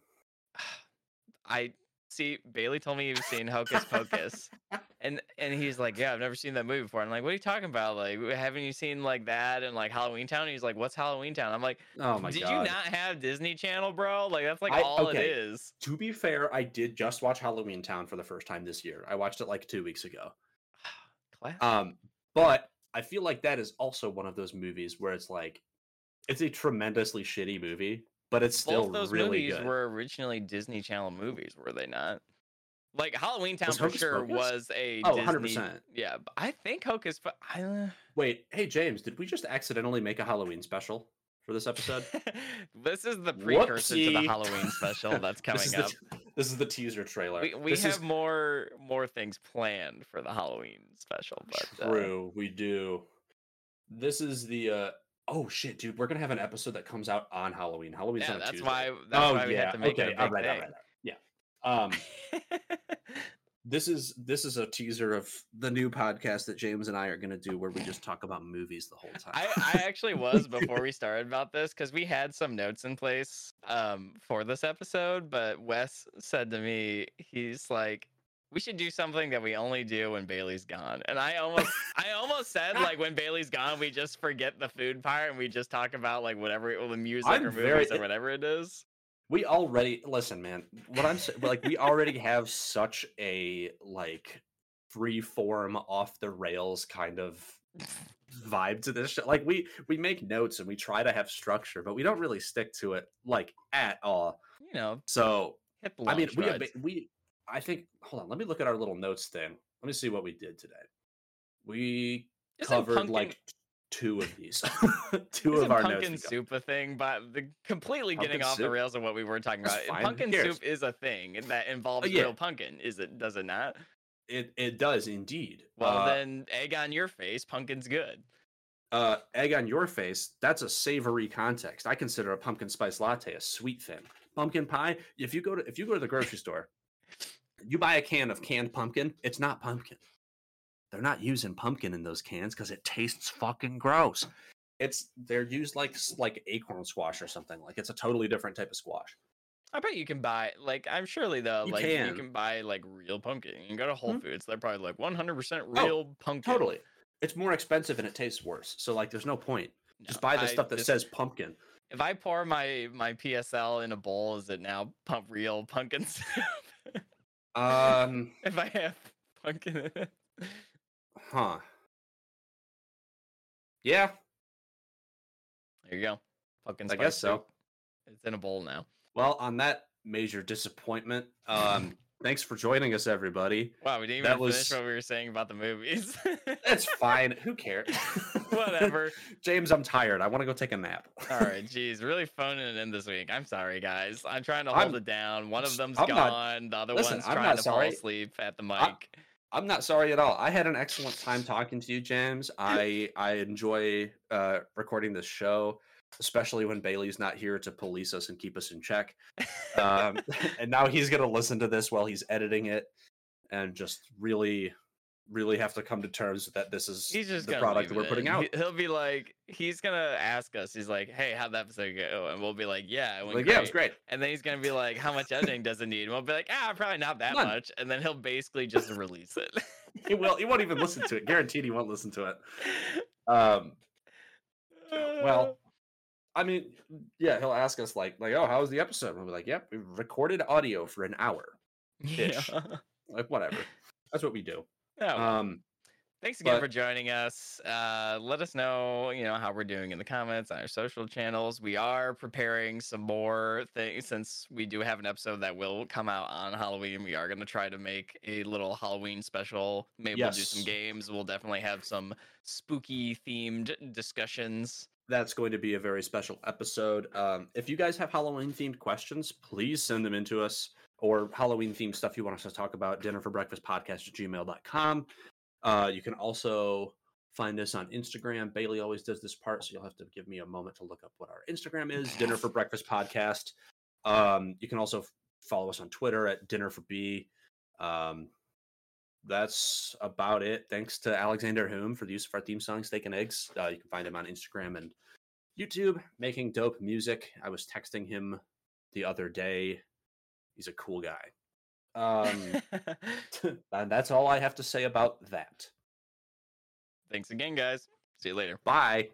[SIGHS] I see Bailey told me he was seeing Hocus Pocus. [LAUGHS] And and he's like, yeah, I've never seen that movie before. I'm like, what are you talking about? Like, haven't you seen like that and like Halloween Town? And he's like, what's Halloween Town? I'm like, Oh my did god! you not have Disney Channel, bro? Like that's like I- all okay. it is. To be fair, I did just watch Halloween Town for the first time this year. I watched it like two weeks ago. [SIGHS] Classic. Um, but I feel like that is also one of those movies where it's like, it's a tremendously shitty movie, but it's still Both those really movies good. were originally Disney Channel movies, were they not? Like Halloween Town Was for Hocus sure Pocus? was a Oh, Disney. 100%. Yeah, but I think Hocus. But I, uh, Wait, hey James, did we just accidentally make a Halloween special for this episode? [LAUGHS] this is the precursor to the Whoopsie. Halloween special that's [LAUGHS] coming this is up. The, this is the teaser trailer. we we This have is more more things planned for the Halloween special, but uh, True, we do. This is the uh oh shit, dude. We're gonna have an episode that comes out on Halloween. Halloween's yeah, on that's Tuesday. why that's oh why we yeah, had to make okay, all big right, all thing. right, all right. yeah. Um, [LAUGHS] this is this is a teaser of the new podcast that James and I are gonna do, where we just talk about movies the whole time. I, I actually was before we [LAUGHS] started about this because we had some notes in place um, for this episode, but Wes said to me, he's like, we should do something that we only do when Bailey's gone. And I almost I almost said [LAUGHS] like when Bailey's gone, we just forget the food part and we just talk about like whatever or the music I'm or movies very- or whatever it is. we already listen man what i'm saying like we already have such a like free form off the rails kind of vibe to this shit. like we we make notes and we try to have structure but we don't really stick to it like at all You know, so i mean launch we have, we i think hold on let me look at our little notes thing let me see what we did today we Isn't covered pumpkin- like two of these [LAUGHS] two Isn't of our pumpkin got. soup a thing, but the completely getting Pumpkin off the rails of what we were talking about. Pumpkin soup is a thing that involves yeah. real pumpkin, is it? Does it not? It it does indeed. Well, Uh, then egg on your face, pumpkin's good. uh, egg on your face. That's a savory context. I consider a pumpkin spice latte a sweet thing. Pumpkin pie. If you go to if you go to the grocery [LAUGHS] store, you buy a can of canned pumpkin. It's not pumpkin. They're not using pumpkin in those cans because it tastes fucking gross. It's they're used like like acorn squash or something. Like it's a totally different type of squash. I bet you can buy like I'm surely though You like can. you can buy like real pumpkin. You can go to Whole Mhm. Foods, they're probably like 100% Oh, real pumpkin. Totally. It's more expensive and it tastes worse. So like, there's no point. Just buy the I- stuff that this- says pumpkin. If I pour my my PSL in a bowl, is it now pump real pumpkin [LAUGHS] soup? Um, [LAUGHS] if I have pumpkin in it. huh? Yeah, There you go. Pumpkin I guess so. soup. It's in a bowl now. Well, on that major disappointment, um, thanks for joining us, everybody. Wow, we didn't That even was- finish what we were saying about the movies. That's fine. Who [LAUGHS] cares? Whatever. [LAUGHS] James, I'm tired. I want to go take a nap. All right, geez, really phoning it in this week. I'm sorry, guys. I'm trying to hold I'm- it down. One of them's I'm not- gone. the other listen, one's I'm trying to sorry. fall asleep at the mic. I- I'm not sorry at all. I had an excellent time talking to you, James. I I enjoy uh, recording this show, especially when Bailey's not here to police us and keep us in check. [LAUGHS] Um, [LAUGHS] and now he's gonna listen to this while he's editing it, and just really, really have to come to terms that this is He's just the product that we're putting in. out. He- He'll be like, he's gonna ask us. He's like, "Hey, how'd that episode go?" And we'll be like, "Yeah, it Like, yeah, it was great." And then he's gonna be like, "How much editing does it need?" And we'll be like, "Ah, probably not that None. much." And then he'll basically just release it. He will. He won't even listen to it. Guaranteed, he won't listen to it. [LAUGHS] Um, well, I mean, yeah, he'll ask us like, like, oh, how was the episode? And we'll be like, yep, we recorded audio for an hour. ish. yeah. Like, whatever. That's what we do. Oh, Um, Thanks again But- for joining us. Uh, let us know, you know, how we're doing in the comments on our social channels. We are preparing some more things since we do have an episode that will come out on Halloween. We are going to try to make a little Halloween special. Maybe we'll do some games. We'll definitely have some spooky themed discussions. That's going to be a very special episode. Um, if you guys have Halloween themed questions, please send them in to us or Halloween themed stuff you want us to talk about. Dinner for breakfast podcast at gmail.com. Uh, you can also find us on Instagram. Bailey always does this part, so you'll have to give me a moment to look up what our Instagram is Dinner for Breakfast Podcast. Um, you can also f- follow us on Twitter at Dinner for B. Um, that's about it. Thanks to Alexander Hume for the use of our theme song, Steak and Eggs. Uh, you can find him on Instagram and YouTube making dope music. I was texting him the other day. He's a cool guy. Um, [LAUGHS] [LAUGHS] and that's all I have to say about that. Thanks again, guys. See you later. Bye.